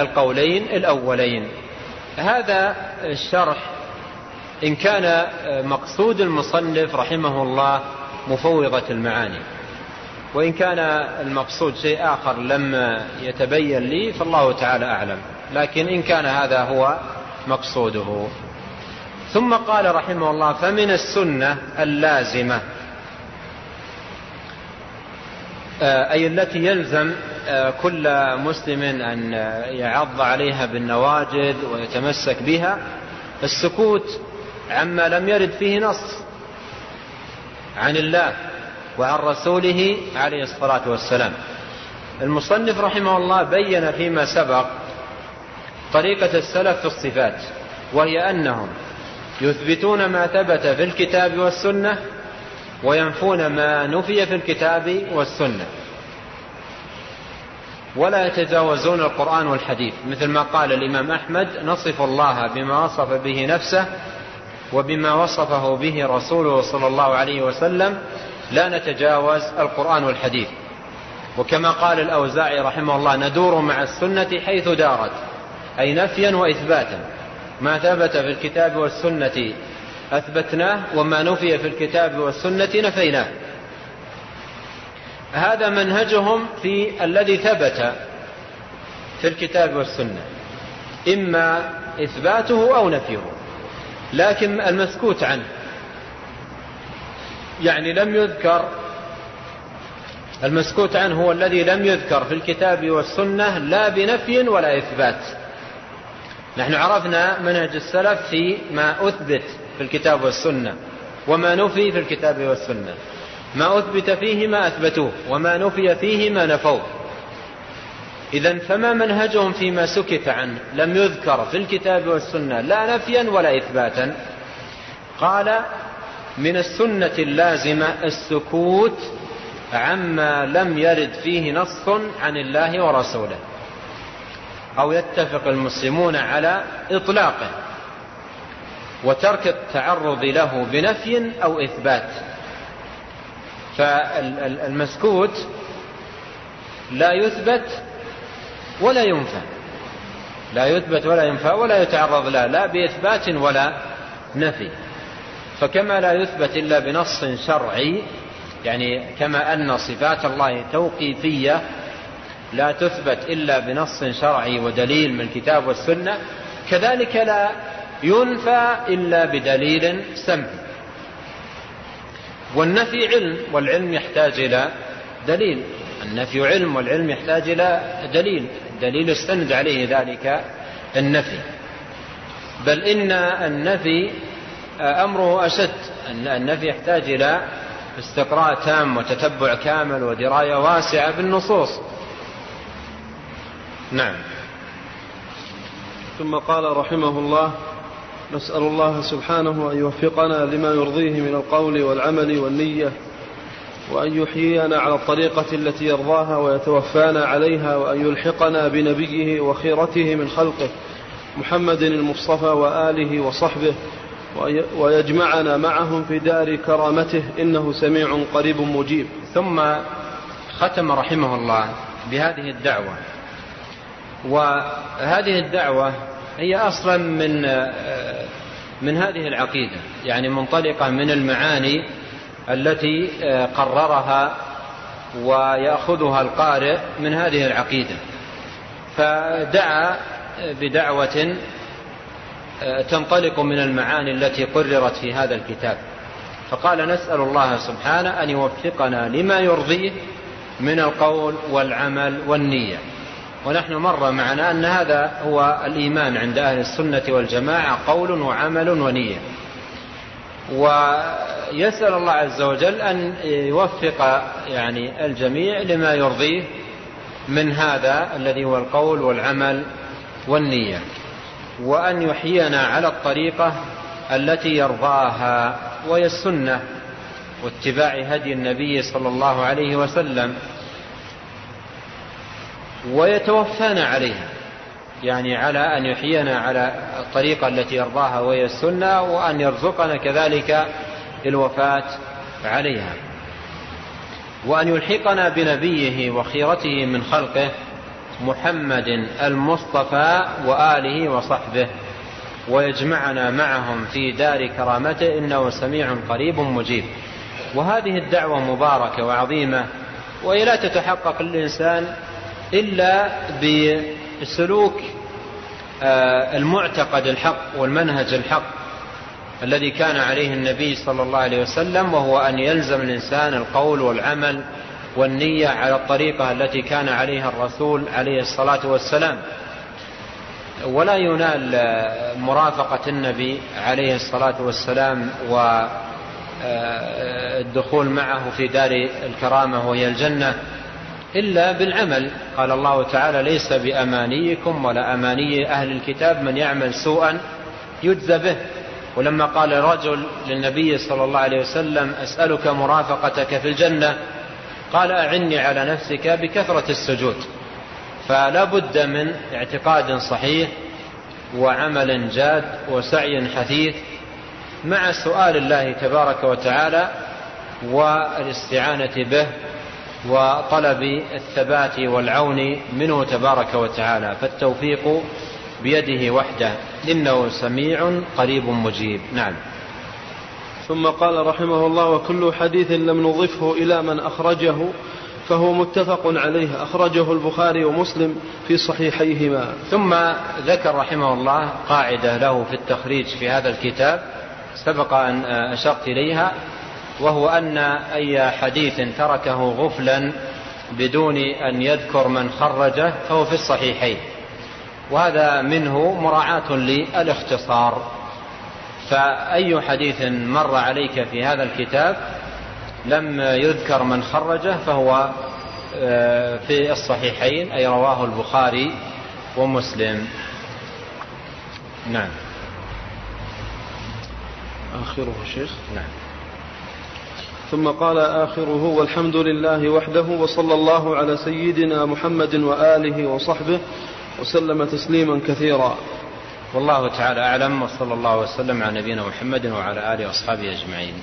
القولين الأولين. هذا الشرح إن كان مقصود المصنف رحمه الله مفوضة المعاني. وإن كان المقصود شيء آخر لم يتبين لي فالله تعالى أعلم. لكن إن كان هذا هو مقصوده. ثم قال رحمه الله فمن السنة اللازمة آه، أي التي يلزم آه، كل مسلم أن يعض عليها بالنواجد ويتمسك بها السكوت عما لم يرد فيه نص عن الله وعن رسوله عليه الصلاة والسلام. المصنف رحمه الله بين فيما سبق طريقة السلف في الصفات وهي أنهم يثبتون ما ثبت في الكتاب والسنة وينفون ما نفي في الكتاب والسنة. ولا يتجاوزون القرآن والحديث مثل ما قال الإمام أحمد نصف الله بما وصف به نفسه وبما وصفه به رسوله صلى الله عليه وسلم لا نتجاوز القرآن والحديث. وكما قال الأوزاعي رحمه الله ندور مع السنة حيث دارت. أي نفيا وإثباتا. ما ثبت في الكتاب والسنة أثبتناه وما نفي في الكتاب والسنة نفيناه. هذا منهجهم في الذي ثبت في الكتاب والسنة. إما إثباته أو نفيه لكن المسكوت عنه. يعني لم يذكر المسكوت عنه هو الذي لم يذكر في الكتاب والسنة لا بنفي ولا إثبات. نحن عرفنا منهج السلف في ما أثبت في الكتاب والسنة وما نفي في الكتاب والسنة. ما أثبت فيه ما أثبتوه وما نفي فيه ما نفوه. إذا فما منهجهم فيما سكت عنه لم يذكر في الكتاب والسنة لا نفيا ولا إثباتا؟ قال من السنة اللازمة السكوت عما لم يرد فيه نص عن الله ورسوله. أو يتفق المسلمون على إطلاقه وترك التعرض له بنفي أو إثبات. فالمسكوت لا يثبت ولا ينفى. لا يثبت ولا ينفى ولا يتعرض له لا بإثبات ولا نفي. فكما لا يثبت إلا بنص شرعي يعني كما أن صفات الله توقيفية لا تثبت إلا بنص شرعي ودليل من الكتاب والسنة كذلك لا ينفى إلا بدليل سمعي. والنفي علم والعلم يحتاج إلى دليل. النفي علم والعلم يحتاج إلى دليل. دليل استند عليه ذلك النفي. بل إن النفي أمره أشد. النفي يحتاج إلى استقراء تام وتتبع كامل ودراية واسعة بالنصوص. نعم. ثم قال رحمه الله نسأل الله سبحانه أن يوفقنا لما يرضيه من القول والعمل والنية وأن يحيينا على الطريقة التي يرضاها ويتوفانا عليها وأن يلحقنا بنبيه وخيرته من خلقه محمد المصطفى وآله وصحبه ويجمعنا معهم في دار كرامته إنه سميع قريب مجيب. ثم ختم رحمه الله بهذه الدعوة. وهذه الدعوة هي أصلا من من هذه العقيدة يعني منطلقة من المعاني التي قررها ويأخذها القارئ من هذه العقيدة. فدعا بدعوة تنطلق من المعاني التي قررت في هذا الكتاب. فقال نسأل الله سبحانه أن يوفقنا لما يرضيه من القول والعمل والنية. ونحن مر معنا أن هذا هو الإيمان عند أهل السنة والجماعة قول وعمل ونية. ويسأل الله عز وجل أن يوفق يعني الجميع لما يرضيه من هذا الذي هو القول والعمل والنية. وأن يحيينا على الطريقة التي يرضاها وهي السنة واتباع هدي النبي صلى الله عليه وسلم. ويتوفانا عليها. يعني على أن يحيينا على الطريقة التي يرضاها وهي السنة وأن يرزقنا كذلك الوفاة عليها. وأن يلحقنا بنبيه وخيرته من خلقه محمد المصطفى وآله وصحبه ويجمعنا معهم في دار كرامته إنه سميع قريب مجيب. وهذه الدعوة مباركة وعظيمة وهي لا تتحقق الإنسان إلا بسلوك آه، المعتقد الحق والمنهج الحق الذي كان عليه النبي صلى الله عليه وسلم وهو أن يلزم الإنسان القول والعمل والنية على الطريقة التي كان عليها الرسول عليه الصلاة والسلام. ولا ينال مرافقة النبي عليه الصلاة والسلام والدخول معه في دار الكرامة وهي الجنة. إلا بالعمل. قال الله تعالى ليس بأمانيكم ولا أماني أهل الكتاب من يعمل سوءا يجزى به. ولما قال رجل للنبي صلى الله عليه وسلم أسألك مرافقتك في الجنة قال أعني على نفسك بكثرة السجود. فلا بد من اعتقاد صحيح وعمل جاد وسعي حثيث مع سؤال الله تبارك وتعالى والإستعانة به وطلب الثبات والعون منه تبارك وتعالى فالتوفيق بيده وحده. إنه سميع قريب مجيب. نعم. ثم قال رحمه الله وكل حديث لم نضفه إلى من أخرجه فهو متفق عليه أخرجه البخاري ومسلم في صحيحيهما. ثم ذكر رحمه الله قاعدة له في التخريج في هذا الكتاب سبق أن أشرت إليها. وهو أن أي حديث تركه غفلا بدون أن يذكر من خرجه فهو في الصحيحين. وهذا منه مراعاة للاختصار. فأي حديث مر عليك في هذا الكتاب لم يذكر من خرجه فهو آه، في الصحيحين أي رواه البخاري ومسلم. نعم. آخره شيخ. نعم. ثم قال آخره والحمد لله وحده وصلى الله على سيدنا محمد وآله وصحبه وسلم تسليما كثيرا. والله تعالى أعلم وصلى الله وسلم على نبينا محمد وعلى آله وأصحابه أجمعين.